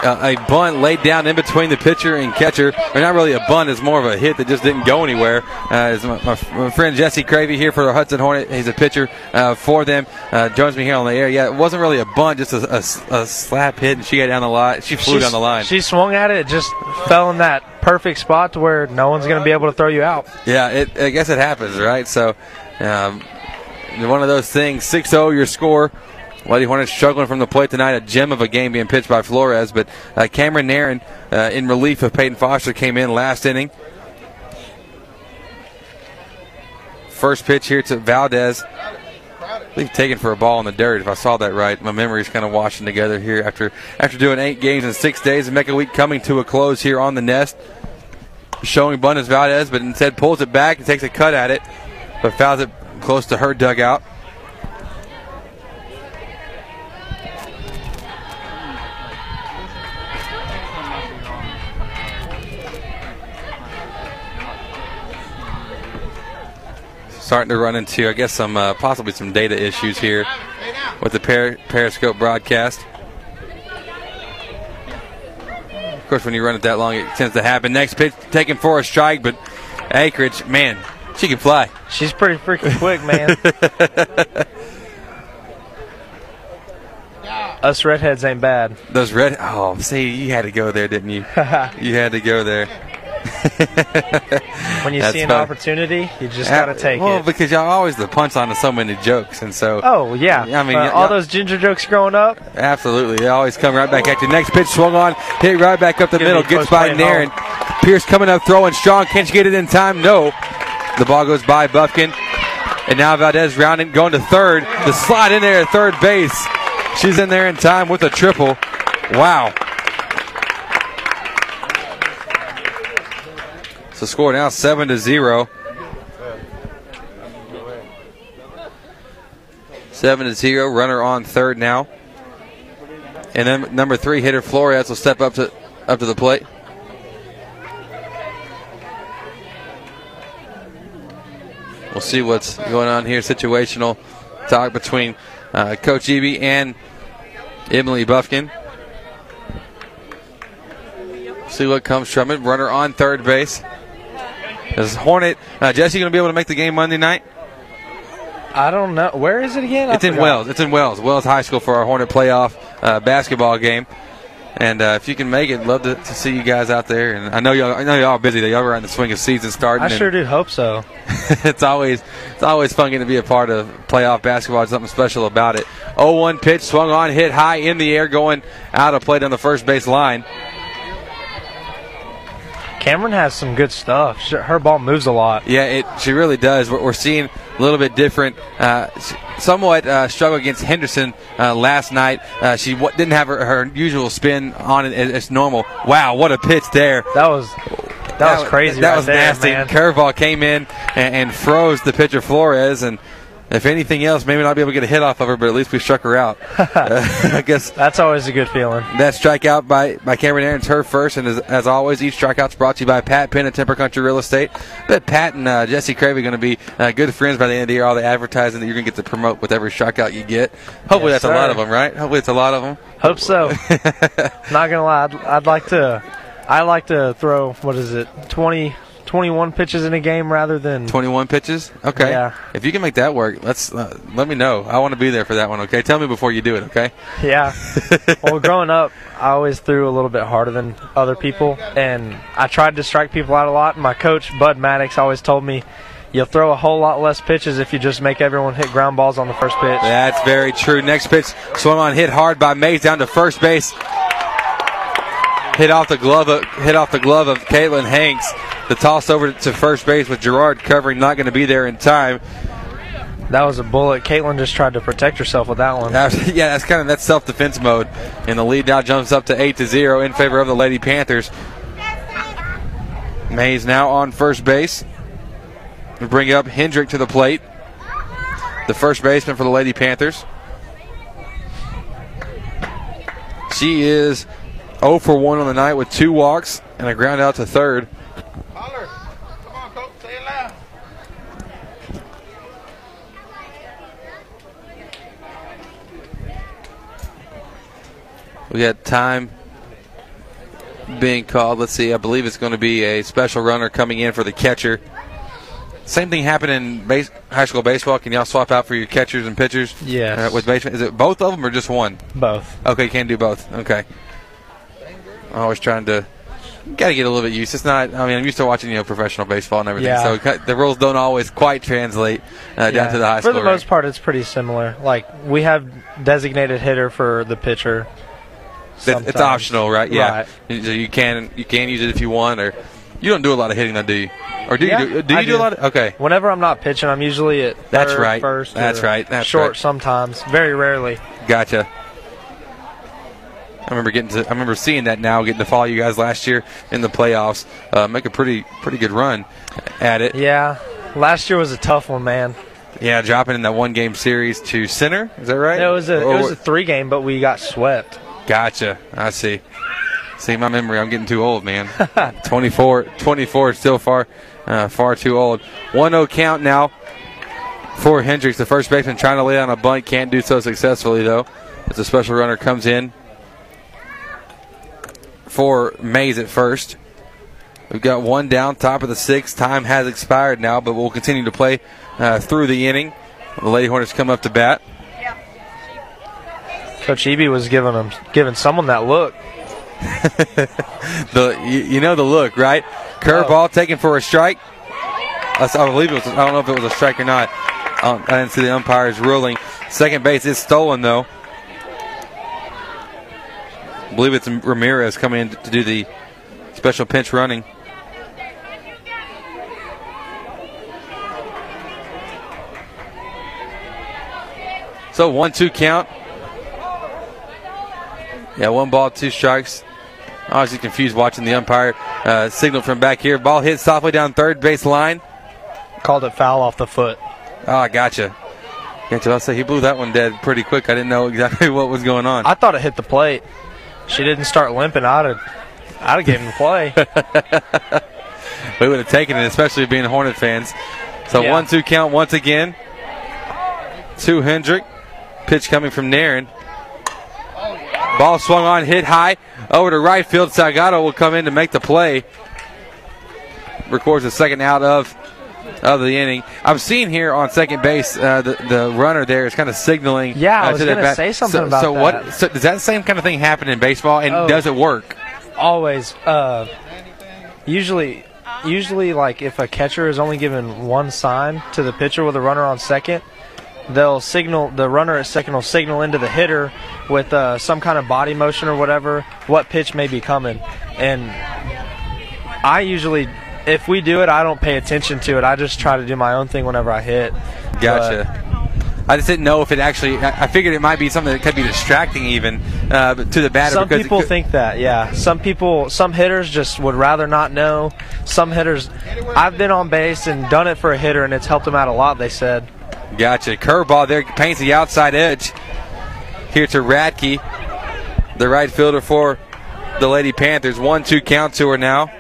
Uh, a bunt laid down in between the pitcher and catcher. Or not really a bunt, it's more of a hit that just didn't go anywhere. Uh, is my, my, my friend Jesse Cravey here for the Hudson Hornet. He's a pitcher uh, for them. Uh, joins me here on the air. Yeah, it wasn't really a bunt, just a, a, a slap hit, and she got down the line. She flew She's- down the line. She swung at it, it just fell in that perfect spot to where no one's going to be able to throw you out. Yeah, it, I guess it happens, right? So, um, one of those things. 6 0 your score. Lady Hornets struggling from the plate tonight. A gem of a game being pitched by Flores, but uh, Cameron Nairn, uh, in relief of Peyton Foster, came in last inning. First pitch here to Valdez. I believe taken for a ball in the dirt. If I saw that right, my memory's kind of washing together here after after doing eight games in six days. The Mecca week coming to a close here on the nest. Showing abundance Valdez, but instead pulls it back and takes a cut at it, but fouls it close to her dugout. Starting to run into, I guess, some uh, possibly some data issues here with the per- Periscope broadcast. Of course, when you run it that long, it tends to happen. Next pitch taken for a strike, but Ackridge, man, she can fly. She's pretty freaking quick, man. Us redheads ain't bad. Those red. Oh, see, you had to go there, didn't you? you had to go there. When you That's see an opportunity, you just got to take well, it. Well, because y'all always the punchline to so many jokes, and so. Oh yeah, I mean, Uh, all those ginger jokes growing up. Absolutely. They always come right back at you. Next pitch swung on, hit right back up the middle, gets by Nairn. Pierce coming up, throwing strong. Can she get it in time? No. The ball goes by Buffkin. And now Valdez rounding, going to third. The slide in there at third base. She's in there in time with a triple. Wow. So score now seven to zero. Seven to zero. Runner on third now. And then number three hitter Flores will step up to up to the plate. We'll see what's going on here. Situational talk between uh, Coach Eby and Emily Buffkin. See what comes from it. Runner on third base. Is Hornet uh, Jesse going to be able to make the game Monday night? I don't know. Where is it again? I It's in. Wells. It's in Wells. Wells High School for our Hornet playoff uh, basketball game. And uh, if you can make it, love to, to see you guys out there. And I know y'all, I know y'all are busy. Y'all are in the swing of season starting. I sure do hope so. it's always it's always fun getting to be a part of playoff basketball. There's something special about it. 0-1 pitch swung on, hit high in the air, going out of play down the first base line. Cameron has some good stuff. Her ball moves a lot. Yeah, it she really does. We're, we're seeing a little bit different. Uh, somewhat uh, struggle against Henderson uh, last night. Uh, she w- didn't have her, her usual spin on it as, as normal. Wow, what a pitch there! That was that, was crazy. That right was there, nasty. man. Curveball came in and, and froze the pitcher Flores, and if anything else, maybe not be able to get a hit off of her, but at least we struck her out. Uh, I guess That's always a good feeling. that strikeout by, by Cameron Nairn's her first, and as, as always, each strikeout's brought to you by Pat Penn at Timber Country Real Estate. But Pat and uh, Jesse Cravey going to be uh, good friends by the end of the year. All the advertising that you're going to get to promote with every strikeout you get. Hopefully, Yes, that's a lot of them, right? Hopefully, it's a lot of them. Hope so. Not gonna lie, I'd, I'd like to. I like to throw what is it, 20, 21 pitches in a game rather than 21 pitches. Okay. Yeah. If you can make that work, let's uh, let me know. I want to be there for that one. Okay. Tell me before you do it. Okay. Yeah. well, growing up, I always threw a little bit harder than other people, and I tried to strike people out a lot. My coach, Bud Maddox, always told me, "You'll throw a whole lot less pitches if you just make everyone hit ground balls on the first pitch." That's very true. Next pitch swung on, hit hard by Mays down to first base. Hit off the glove of hit off the glove of Caitlin Hanks. The toss over to first base with Gerard covering, not going to be there in time. That was a bullet. Caitlin just tried to protect herself with that one. That yeah, that's kind of that's self defense mode, and the lead now jumps up to eight to zero in favor of the Lady Panthers. Mays now on first base. We bring up Hendrick to the plate, the first baseman for the Lady Panthers. She is 0 for 1 on the night with two walks and a ground out to third. We got time being called. Let's see. I believe it's going to be a special runner coming in for the catcher. Same thing happened in base, high school baseball. Can y'all swap out for your catchers and pitchers? Yes. Uh, with baseman, is it both of them or just one? Both. Okay, you can do both. Okay. I'm always trying to. Got to get a little bit used. It's not. I mean, I'm used to watching you know professional baseball and everything. Yeah. So the rules don't always quite translate uh, down to the high school. For the most part, it's pretty similar. Like we have designated hitter for the pitcher. It's, it's optional, right? Yeah. Right. You, you can you can use it if you want, or you don't do a lot of hitting, though, do you? Or do Yeah, you do? Do you I do, a lot? Of, okay. Whenever I'm not pitching, I'm usually at That's third, right. first. That's right. That's right. short right. sometimes. Very rarely. Gotcha. I remember getting to. I remember seeing that now, getting to follow you guys last year in the playoffs. Uh, make a pretty pretty good run at it. Yeah. Last year was a tough one, man. Yeah, dropping in that one game series to center. Is that right? It was a Or- it was a three game, but we got swept. Gotcha. I see. See my memory. I'm getting too old, man. 24, 24 is still far, uh, far too old. 1-0 count now for Hendricks, the first baseman, trying to lay down a bunt. Can't do so successfully though. As a special runner comes in for Mays at first. We've got one down, top of the sixth. Time has expired now, but we'll continue to play uh, through the inning. The Lady Hornets come up to bat. Coach Eby was giving them giving someone that look. the you, you know the look, right? Curveball taken for a strike. I, I believe it was. I don't know if it was a strike or not. Um, I didn't see the umpires ruling. Second base is stolen though. I believe it's Ramirez coming in to do the special pinch running. So one two count. Yeah, one ball, two strikes. I was just confused watching the umpire uh, signal from back here. Ball hit softly down third base line. Called it foul off the foot. Ah, Oh, I gotcha. Gotcha. I'll say he blew that one dead pretty quick. I didn't know exactly what was going on. I thought it hit the plate. She didn't start limping. I'd have, I'd have given the play. we would have taken it, especially being Hornet fans. So Yeah. one two count once again. To Hendrick. Pitch coming from Nairn. Ball swung on, hit high over to right field. Salgado will come in to make the play. Records the second out of of the inning. I'm seeing here on second base uh, the the runner there is kind of signaling. Yeah, I uh, was gonna bat. say something so, about so that. what? So does that same kind of thing happen in baseball, and Oh. does it work? Always. Uh, usually, usually, like if a catcher is only given one sign to the pitcher with a runner on second, they'll signal the runner at second will signal into the hitter with uh, some kind of body motion or whatever what pitch may be coming. And I usually, if we do it, I don't pay attention to it. I just try to do my own thing whenever I hit. Gotcha. I just didn't know if it actually. I I figured it might be something that could be distracting, even uh, to the batter. Some people think that, yeah. Some people, some hitters just would rather not know. Some hitters, I've been on base and done it for a hitter, and it's helped them out a lot. They said. Gotcha. Curveball there paints the outside edge. Here to Radke, the right fielder for the Lady Panthers. One two count to her now.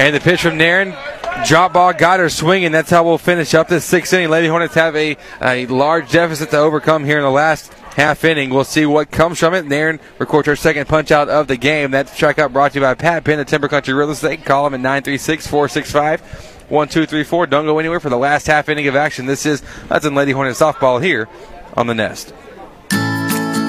And the pitch from Nairn. Drop ball got her swinging. That's how we'll finish up this sixth inning. Lady Hornets have a, a large deficit to overcome here in the last half inning. We'll see what comes from it. Nairn records her second punch out of the game. That strikeout brought to you by Pat Penn, the Timber Country Real Estate. Call them at 936 465 1234. Don't go anywhere for the last half inning of action. This is that's in Lady Hornet softball here on the Nest.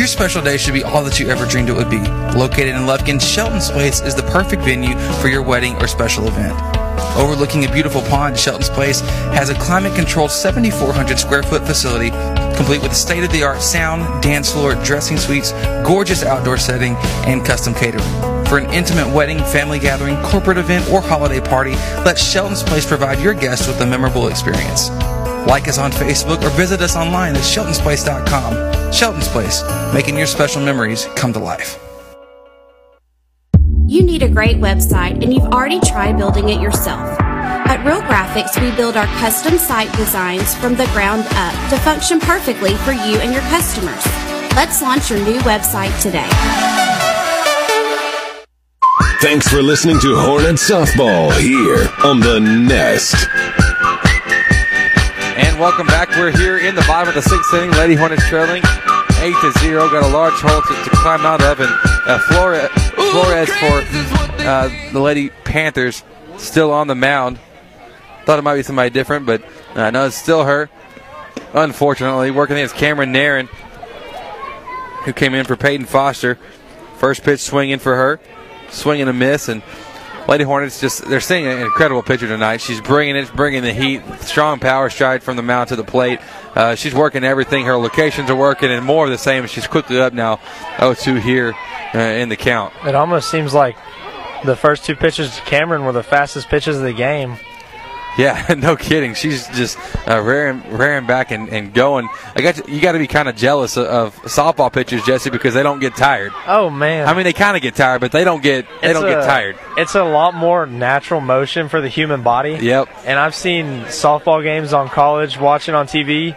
Your special day should be all that you ever dreamed it would be. Located in Lufkin, Shelton's Place is the perfect venue for your wedding or special event. Overlooking a beautiful pond, Shelton's Place has a climate controlled 7,400 square foot facility complete with state of the art sound, dance floor, dressing suites, gorgeous outdoor setting, and custom catering. For an intimate wedding, family gathering, corporate event, or holiday party, let Shelton's Place provide your guests with a memorable experience. Like us on Facebook or visit us online at sheltonsplace.com. Shelton's Place, making your special memories come to life. You need a great website and you've already tried building it yourself. At Real Graphics, we build our custom site designs from the ground up to function perfectly for you and your customers. Let's launch your new website today. Thanks for listening to Hornet Softball here on the Nest. Welcome back. We're here in the bottom of the sixth inning. Lady Hornets trailing eight to zero. Got a large hole to, to climb out of, and uh, Flores, Flores for uh, the Lady Panthers still on the mound. Thought it might be somebody different, but uh, no, it's still her. Unfortunately, working against Cameron Nairn, who came in for Peyton Foster. First pitch swinging for her, swing and a miss, and Lady Hornets just they're seeing an incredible pitcher tonight. She's bringing it, bringing the heat, strong power stride from the mound to the plate. Uh, she's working everything. Her locations are working, and more of the same. She's quickly up now, 0-2 here uh, in the count. It almost seems like the first two pitches to Cameron were the fastest pitches of the game. Yeah, no kidding. She's just uh, rearing, rearing back and, and going. I got you, got to be kind of jealous of, of softball pitchers, Jesse, because they don't get tired. Oh man! I mean, they kind of get tired, but they don't get they It's don't get tired. It's a lot more natural motion for the human body. Yep. And I've seen softball games on college, watching on TV,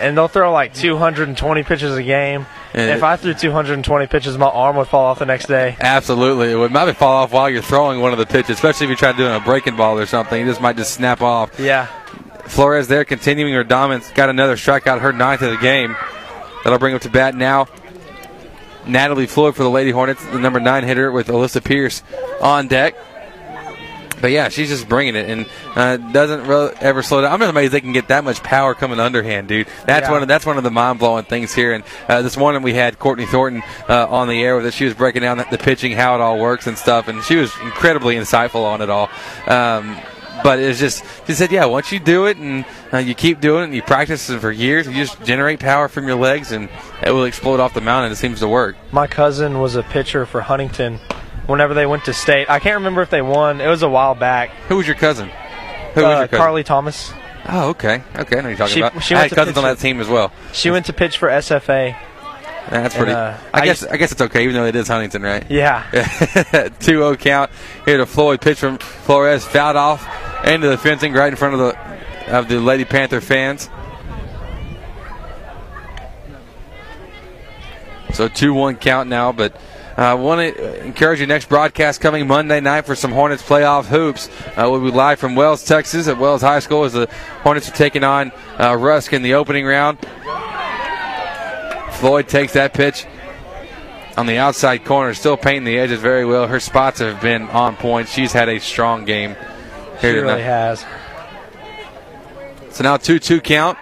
and they'll throw like 220 pitches a game. And if I threw 220 pitches, my arm would fall off the next day. Absolutely, it would maybe fall off while you're throwing one of the pitches, especially if you try doing a breaking ball or something. It just might just snap off. Yeah. Flores there continuing her dominance. Got another strikeout, her ninth of the game. That'll bring up to bat now. Natalie Floyd for the Lady Hornets, the number nine hitter with Alyssa Pierce on deck. But yeah, she's just bringing it and uh, doesn't really ever slow down. I'm just amazed they can get that much power coming underhand, dude. That's Yeah. one of that's one of the mind blowing things here. And uh, this morning we had Courtney Thornton uh, on the air with us. She was breaking down the, the pitching, how it all works and stuff, and she was incredibly insightful on it all. Um, but it's just she said, yeah, once you do it and uh, you keep doing it and you practice it for years, you just generate power from your legs and it will explode off the mountain. It seems to work. My cousin was a pitcher for Huntington whenever they went to state. I can't remember if they won. It was a while back. Who was your cousin? Who was Uh, your cousin? Carly Thomas. Oh, okay, okay. I know you're talking She- about. she I went had to cousins on pitch that team as well. She went to pitch for SFA. That's And, pretty. uh, I, I guess I guess it's okay, even though it is Huntington, right? Yeah. 2-0 count here to Floyd. Pitch from Flores, fouled off into the fencing right in front of the of the Lady Panther fans. So 2-1 count now, but I uh, want to encourage you next broadcast coming Monday night for some Hornets playoff hoops. Uh, we'll be live from Wells, Texas at Wells High School as the Hornets are taking on uh, Rusk in the opening round. Floyd takes that pitch on the outside corner, still painting the edges very well. Her spots have been on point. She's had a strong game She really tonight. has. So now 2 2 count.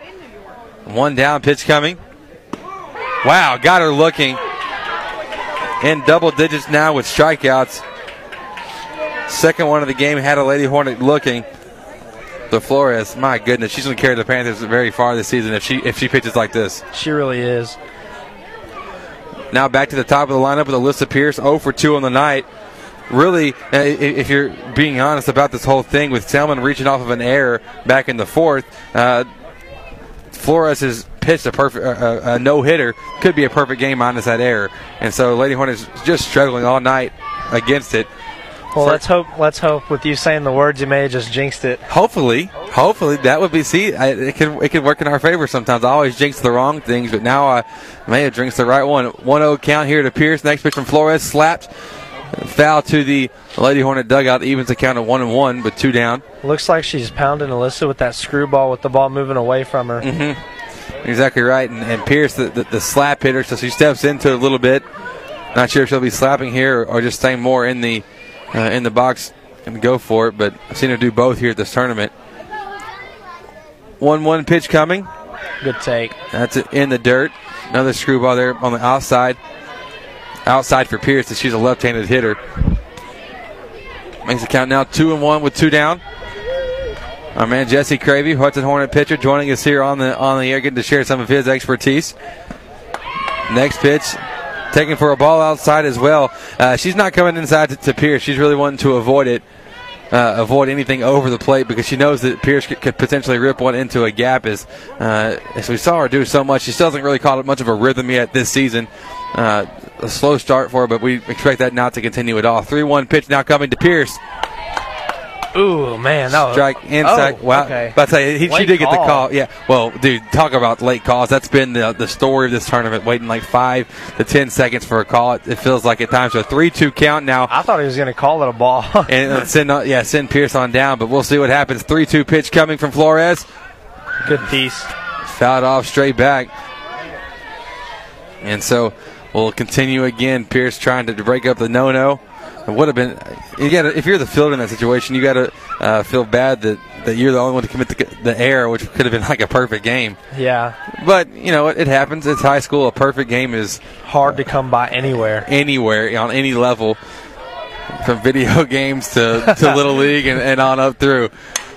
One down, pitch coming. Wow, got her looking. In double digits now with strikeouts. Second one of the game had a Lady Hornet looking. The Flores, my goodness, she's going to carry the Panthers very far this season if she if she pitches like this. She really is. Now back to the top of the lineup with Alyssa Pierce, 0 for 2 on the night. Really, uh, if you're being honest about this whole thing, with Selman reaching off of an error back in the fourth, uh, Flores has pitched a perfect uh, a no hitter. Could be a perfect game minus that error, and so Lady Hornets just struggling all night against it. Well, For- let's hope. Let's hope with you saying the words, you may have just jinxed it. Hopefully, hopefully that would be. See, I, it can it can work in our favor sometimes. I always jinx the wrong things, but now I may have jinxed the right one. 1-0 count here to Pierce. Next pitch from Flores, slapped, foul to the Lady Hornet dugout. Evens the count of one and one, but two down. Looks like she's pounding Alyssa with that screwball with the ball moving away from her. Mm-hmm. Exactly right. And, and Pierce, the, the, the slap hitter, so she steps into it a little bit. Not sure if she'll be slapping here or just staying more in the uh, in the box and go for it. But I've seen her do both here at this tournament. One-one pitch coming. Good take. That's it in the dirt. Another screwball there on the outside. Outside for Pierce, as she's a left-handed hitter. Makes the count now two and one with two down. Our man Jesse Cravey, Hudson Hornet pitcher, joining us here on the on the air, getting to share some of his expertise. Next pitch, taking for a ball outside as well. Uh, she's not coming inside to, to Pierce. She's really wanting to avoid it, uh, avoid anything over the plate because she knows that Pierce could, could potentially rip one into a gap. As uh, as we saw her do so much, she still hasn't really caught much of a rhythm yet this season. Uh, a slow start for her, but we expect that not to continue at all. Three-one pitch now coming to Pierce. Ooh, man, that was Strike inside. Oh, wow. okay. But I say he, she did get the call. Yeah. Well, dude, talk about late calls. That's been the the story of this tournament. Waiting like five to ten seconds for a call. It, it feels like at times. So three-two count now. I thought he was going to call it a ball. and uh, send uh, yeah send Pierce on down. But we'll see what happens. Three-two pitch coming from Flores. Good piece. Fouled off straight back. And so we'll continue again. Pierce trying to break up the no-no. It would have been. You got if you're the fielder in that situation, you got to uh, feel bad that, that you're the only one to commit the, the error, which could have been like a perfect game. Yeah, But you know it, it happens. It's high school. A perfect game is hard to come by anywhere. anywhere on any level, from video games to, to little league and, and on up through.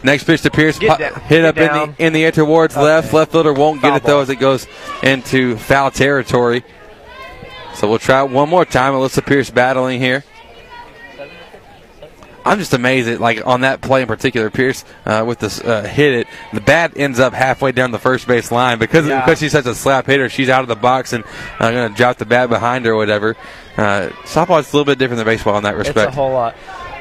Next pitch to Pierce, po- down, hit up in the in the air towards left. Left fielder won't Foul get it though ball. as it goes into foul territory. So we'll try it one more time. Alyssa Pierce battling here. I'm just amazed at like on that play in particular, Pierce uh, with this uh, hit it. The bat ends up halfway down the first base line because Yeah. because she's such a slap hitter. She's out of the box and uh, going to drop the bat behind her or whatever. Uh, softball is a little bit different than baseball in that respect. It's a whole lot.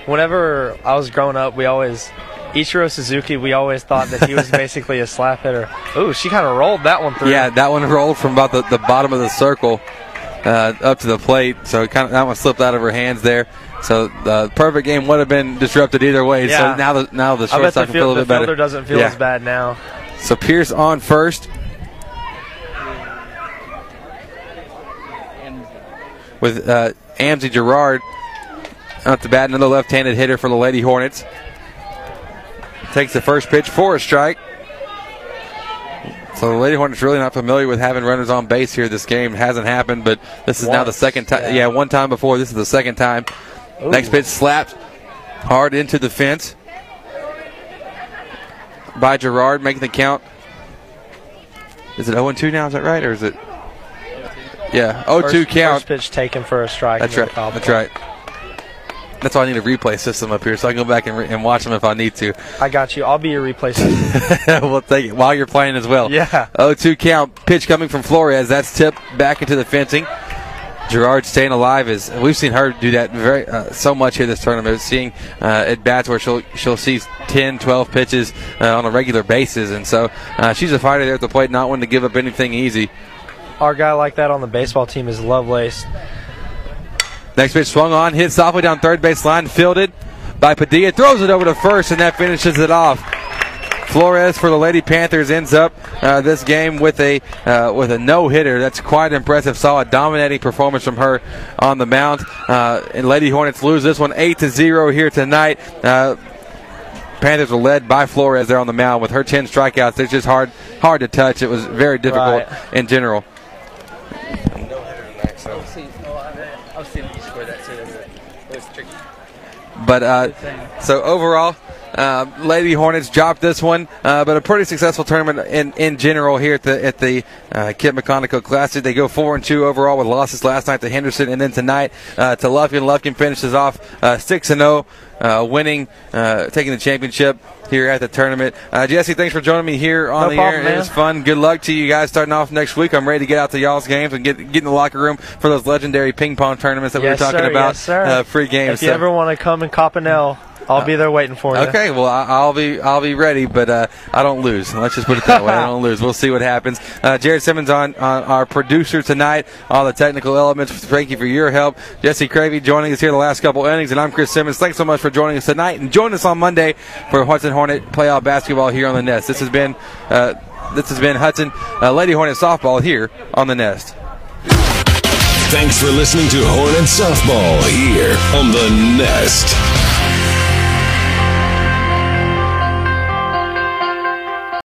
Whenever I was growing up, we always Ichiro Suzuki. We always thought that he was basically a slap hitter. Ooh, she kind of rolled that one through. Yeah, that one rolled from about the, the bottom of the circle uh, up to the plate, so it kind of that one slipped out of her hands there. So the perfect game would have been disrupted either way. Yeah. So now the now the I shortstop can feel a little the bit better. doesn't feel Yeah. as bad now. So Pierce on first. With uh, Amzie Gerard out the bat, another left-handed hitter for the Lady Hornets. takes the first pitch for a strike. So the Lady Hornets really not familiar with having runners on base here. This game hasn't happened, but this is now the second time. yeah. Yeah. one time before. This is the second time. Next pitch slapped hard into the fence by Gerard, making the count. Is it 0 2 now? Is that right? Or is it? Yeah, 0 2 count. First pitch taken for a strike. That's right. That's right. That's why I need a replay system up here, so I can go back and, re- and watch them if I need to. I got you. I'll be your replacement. we'll take it while you're playing as well. Yeah. 0-2 count. Pitch coming from Flores. That's tipped back into the fencing. Gerard staying alive is we've seen her do that very uh, so much here this tournament. Seeing uh, at bats where she'll she'll see 10, 12 pitches uh, on a regular basis, and so uh, she's a fighter there at the plate, not one to give up anything easy. Our guy like that on the baseball team is Lovelace. Next pitch swung on, hit softly down third base line, fielded by Padilla, throws it over to first, and that finishes it off. Flores for the Lady Panthers ends up uh, this game with a uh, with a no hitter. That's quite impressive. Saw a dominating performance from her on the mound. Uh, and Lady Hornets lose this one eight to zero here tonight. Uh, Panthers were led by Flores there on the mound with her ten strikeouts. It's just hard hard to touch. It was very difficult Right. in general. But uh, so overall, uh, Lady Hornets dropped this one, uh, but a pretty successful tournament in, in general here at the at the uh, Kit McConnico Classic. They go four and two overall with losses last night to Henderson, and then tonight uh, to Lufkin. Lufkin finishes off uh, six and zero, uh, winning, uh, taking the championship here at the tournament. Uh, Jesse, thanks for joining me here on No the problem, air. It was fun. Good luck to you guys starting off next week. I'm ready to get out to y'all's games and get get in the locker room for those legendary ping pong tournaments that yes, we were talking sir, about. Yes, sir. Uh, free games. If you So- ever want to come and cop an L, I'll be there waiting for you. Okay, well I- I'll be I'll be ready, but uh, I don't lose. Let's just put it that way. I don't lose. We'll see what happens. Uh, Jared Simmons on, on our producer tonight. All the technical elements. Thank you for your help. Jesse Cravey joining us here the last couple innings, and I'm Chris Simmons. Thanks so much for joining us tonight, and join us on Monday for Hudson Hornet playoff basketball here on the Nest. This has been uh, this has been Hudson uh, Lady Hornet softball here on the Nest. Thanks for listening to Hornet Softball here on the Nest.